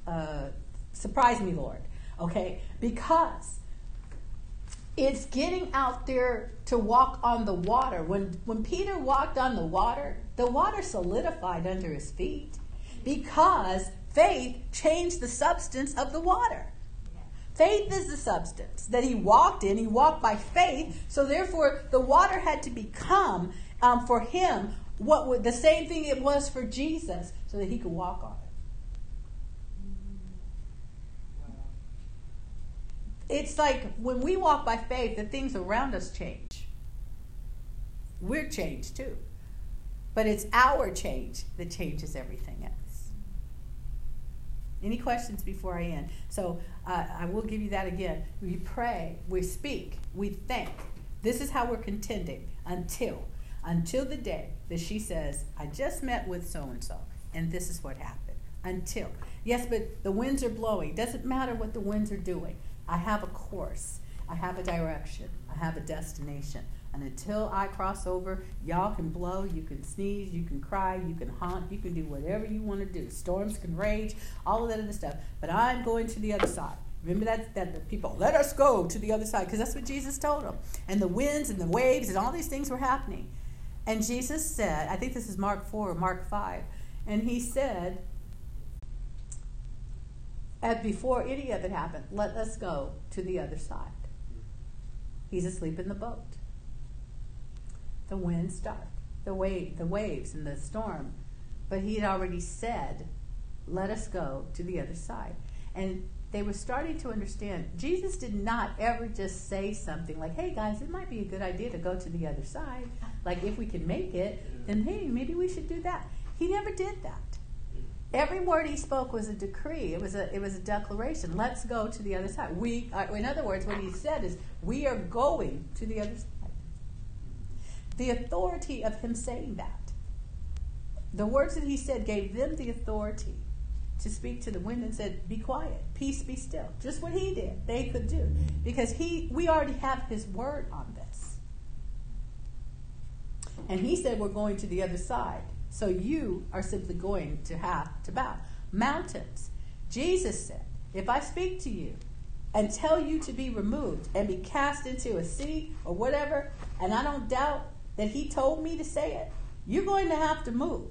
uh, "Surprise me, Lord." Okay, because it's getting out there to walk on the water. When when Peter walked on the water, the water solidified under his feet because faith changed the substance of the water. Faith is the substance that he walked in. He walked by faith. So therefore, the water had to become um, for him what would, the same thing it was for Jesus, so that he could walk on it. It's like when we walk by faith, the things around us change. We're changed too. But it's our change that changes everything else. Any questions before I end? So uh, I will give you that again. We pray, we speak, we think. This is how we're contending until until the day that she says, "I just met with so and so, and this is what happened." Until yes, but the winds are blowing. Doesn't matter what the winds are doing. I have a course. I have a direction. I have a destination. And until I cross over, y'all can blow, you can sneeze, you can cry, you can haunt, you can do whatever you want to do. Storms can rage, all of that other stuff. But I'm going to the other side. Remember that, that the people, let us go to the other side, because that's what Jesus told them. And the winds and the waves and all these things were happening. And Jesus said, I think this is Mark 4 or Mark 5, and he said, at before any of it happened, let us go to the other side. He's asleep in the boat the wind stopped, the wave, the waves and the storm. But he had already said, "Let us go to the other side." And they were starting to understand. Jesus did not ever just say something like, "Hey guys, it might be a good idea to go to the other side. Like if we can make it, then hey, maybe we should do that." He never did that. Every word he spoke was a decree. It was a it was a declaration. Let's go to the other side. We, uh, in other words, what he said is, "We are going to the other side." the authority of him saying that. The words that he said gave them the authority to speak to the wind and said, Be quiet, peace be still. Just what he did, they could do. Because he we already have his word on this. And he said, We're going to the other side. So you are simply going to have to bow. Mountains. Jesus said, If I speak to you and tell you to be removed and be cast into a sea or whatever, and I don't doubt that He told me to say it, you're going to have to move.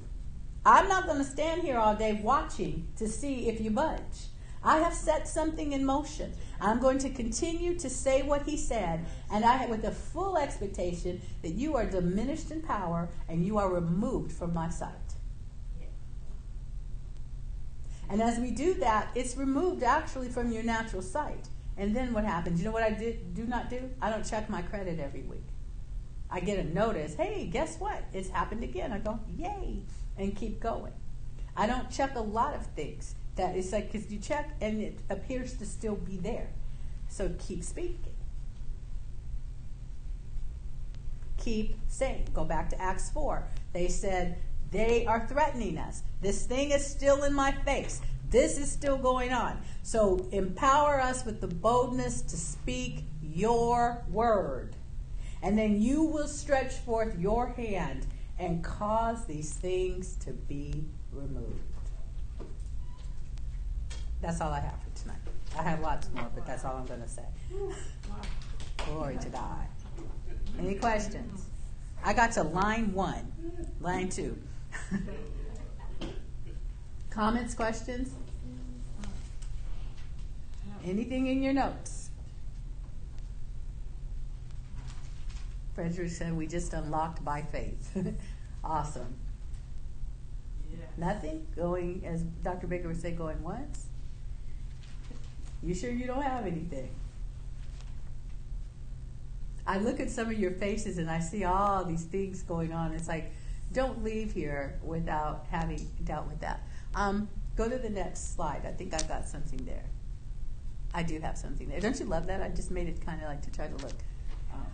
I'm not going to stand here all day watching to see if you budge. I have set something in motion. I'm going to continue to say what he said, and I with a full expectation that you are diminished in power and you are removed from my sight. And as we do that, it's removed actually from your natural sight. And then what happens? You know what I did, do not do? I don't check my credit every week. I get a notice, hey, guess what? It's happened again. I go, yay, and keep going. I don't check a lot of things. That is like, because you check and it appears to still be there. So keep speaking. Keep saying. Go back to Acts 4. They said, they are threatening us. This thing is still in my face. This is still going on. So empower us with the boldness to speak your word. And then you will stretch forth your hand and cause these things to be removed. That's all I have for tonight. I have lots more, but that's all I'm going to say. Glory to God. Any questions? I got to line one, line two. Comments, questions? Anything in your notes? Frederick said we just unlocked by faith. awesome. Yes. Nothing? Going, as Dr. Baker would say, going once? You sure you don't have anything? I look at some of your faces and I see all these things going on. It's like, don't leave here without having dealt with that. Um, go to the next slide. I think I've got something there. I do have something there. Don't you love that? I just made it kind of like to try to look. Um,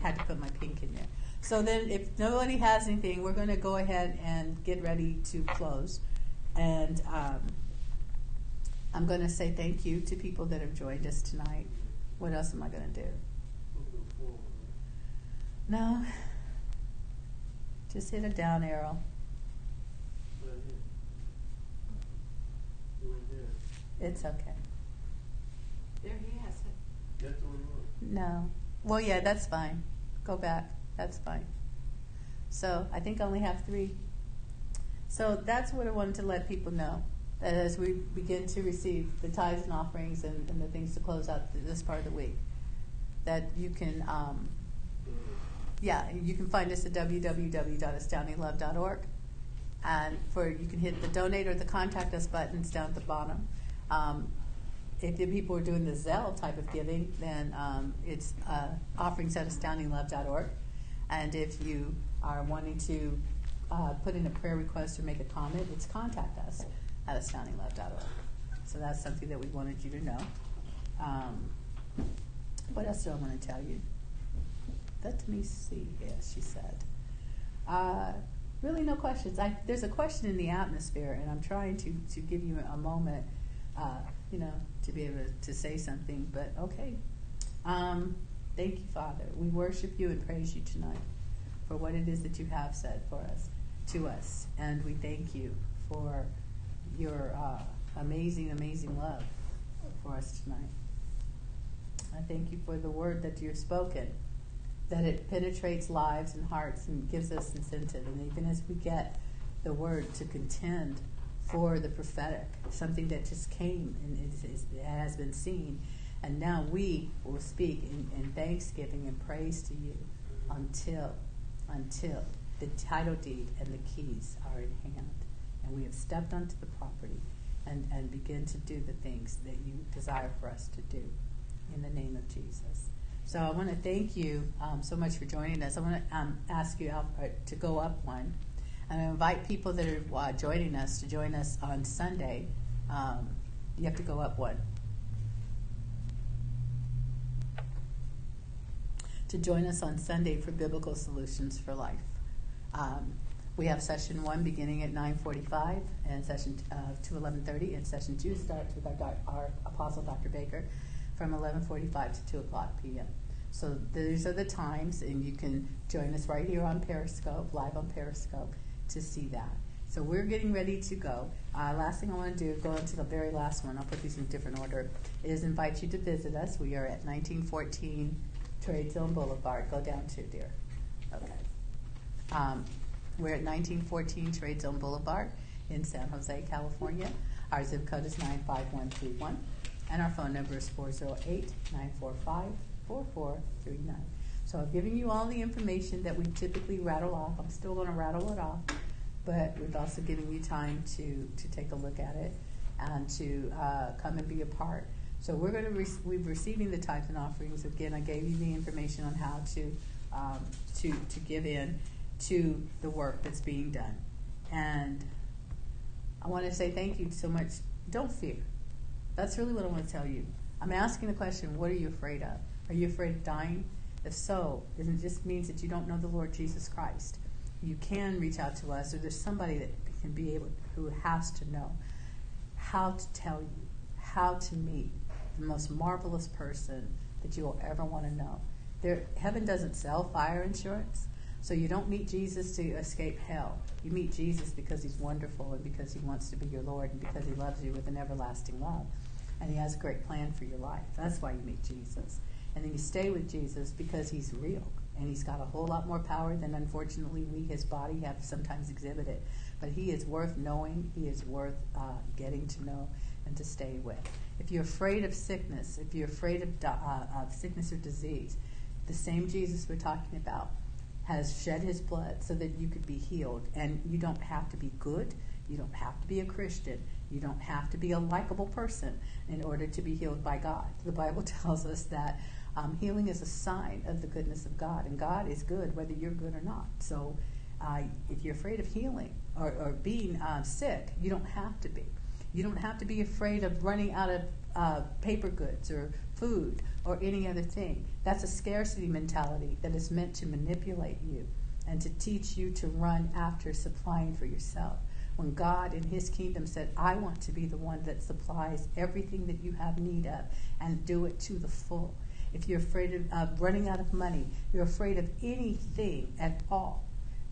had to put my pink in there. So then, if nobody has anything, we're going to go ahead and get ready to close. And um, I'm going to say thank you to people that have joined us tonight. What else am I going to do? No. Just hit a down arrow. right here. You ain't there. It's okay. There he has it. That's the one you want. No. Well, yeah, that's fine. Go back. That's fine. So I think I only have three. So that's what I wanted to let people know. That as we begin to receive the tithes and offerings and, and the things to close out this part of the week, that you can, um, yeah, you can find us at www.astoundinglove.org. And for you can hit the donate or the contact us buttons down at the bottom. Um, if the people are doing the Zelle type of giving, then um, it's uh, offerings at astoundinglove.org. And if you are wanting to uh, put in a prayer request or make a comment, it's contact us at astoundinglove.org. So that's something that we wanted you to know. Um, what else do I want to tell you? Let me see. Yes, she said. Uh, really, no questions. I, there's a question in the atmosphere, and I'm trying to, to give you a moment, uh, you know, to be able to say something. But okay. Um, thank you, Father. We worship you and praise you tonight for what it is that you have said for us, to us, and we thank you for your uh, amazing, amazing love for us tonight. I thank you for the word that you've spoken that it penetrates lives and hearts and gives us incentive. And even as we get the word to contend for the prophetic, something that just came and has been seen, and now we will speak in, in thanksgiving and praise to you until until the title deed and the keys are in hand, and we have stepped onto the property and, and begin to do the things that you desire for us to do in the name of Jesus. So I want to thank you um, so much for joining us. I want to um, ask you, Alfred, to go up one. And I invite people that are uh, joining us to join us on Sunday. Um, you have to go up one. To join us on Sunday for Biblical Solutions for Life. We have session one beginning at 9:45 and session uh, to 11:30, and session two starts with our, doc- our apostle Dr. Baker from 11:45 to 2 o'clock p.m. So these are the times, and you can join us right here on Periscope, live on Periscope, to see that. So we're getting ready to go. Uh, last thing I want to do, go into the very last one. I'll put these in different order. Is invite you to visit us. We are at 1914 Trade Zone Boulevard. Go down to dear. Okay. Um, we're at 1914 Trade Zone Boulevard in San Jose, California. Our zip code is 95131. And our phone number is 408 945 4439. So I've given you all the information that we typically rattle off. I'm still going to rattle it off, but we've also given you time to, to take a look at it and to uh, come and be a part. So we're going to re- we're receiving the tithes and offerings. Again, I gave you the information on how to um, to to give in to the work that's being done, and I want to say thank you so much. Don't fear. That's really what I want to tell you. I'm asking the question, what are you afraid of? Are you afraid of dying? If so, then it just means that you don't know the Lord Jesus Christ. You can reach out to us, or there's somebody that can be able, who has to know how to tell you, how to meet the most marvelous person that you will ever want to know. There, heaven doesn't sell fire insurance, so you don't meet Jesus to escape hell. You meet Jesus because he's wonderful and because he wants to be your Lord and because he loves you with an everlasting love. And he has a great plan for your life. That's why you meet Jesus. And then you stay with Jesus because he's real And he's got a whole lot more power than unfortunately we, his body, have sometimes exhibited. But he is worth knowing, he is worth uh, getting to know and to stay with. If you're afraid of sickness, if you're afraid of, uh, of sickness or disease, the same Jesus we're talking about has shed his blood so that you could be healed. And you don't have to be good. You don't have to be a Christian. You don't have to be a likable person in order to be healed by God. The Bible tells us that um, healing is a sign of the goodness of God, and God is good whether you're good or not. So uh, if you're afraid of healing or, or being uh, sick, you don't have to be. You don't have to be afraid of running out of uh, paper goods or food or any other thing. That's a scarcity mentality that is meant to manipulate you and to teach you to run after supplying for yourself. When God in His kingdom said, I want to be the one that supplies everything that you have need of and do it to the full. If you're afraid of uh, running out of money, you're afraid of anything at all,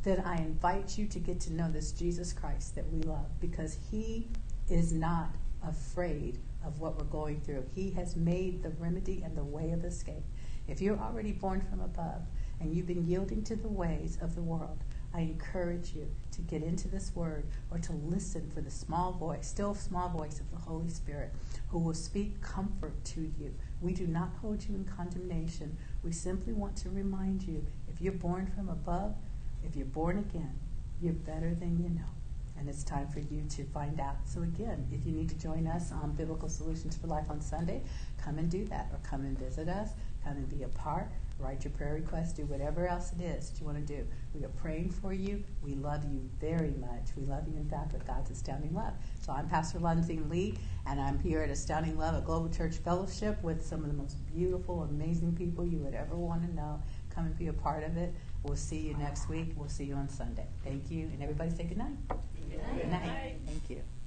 then I invite you to get to know this Jesus Christ that we love because He is not afraid of what we're going through. He has made the remedy and the way of escape. If you're already born from above and you've been yielding to the ways of the world, I encourage you to get into this word or to listen for the small voice, still small voice of the Holy Spirit who will speak comfort to you. We do not hold you in condemnation. We simply want to remind you if you're born from above, if you're born again, you're better than you know and it's time for you to find out. So, again, if you need to join us on Biblical Solutions for Life on Sunday, come and do that, or come and visit us, come and be a part, write your prayer request, do whatever else it is that you want to do. We are praying for you. We love you very much. We love you, in fact, with God's astounding love. So, I'm Pastor Lindsay Lee, and I'm here at Astounding Love, a global church fellowship with some of the most beautiful, amazing people you would ever want to know. Come and be a part of it. We'll see you next week. We'll see you on Sunday. Thank you, and everybody say good night. Good Good night. Thank you.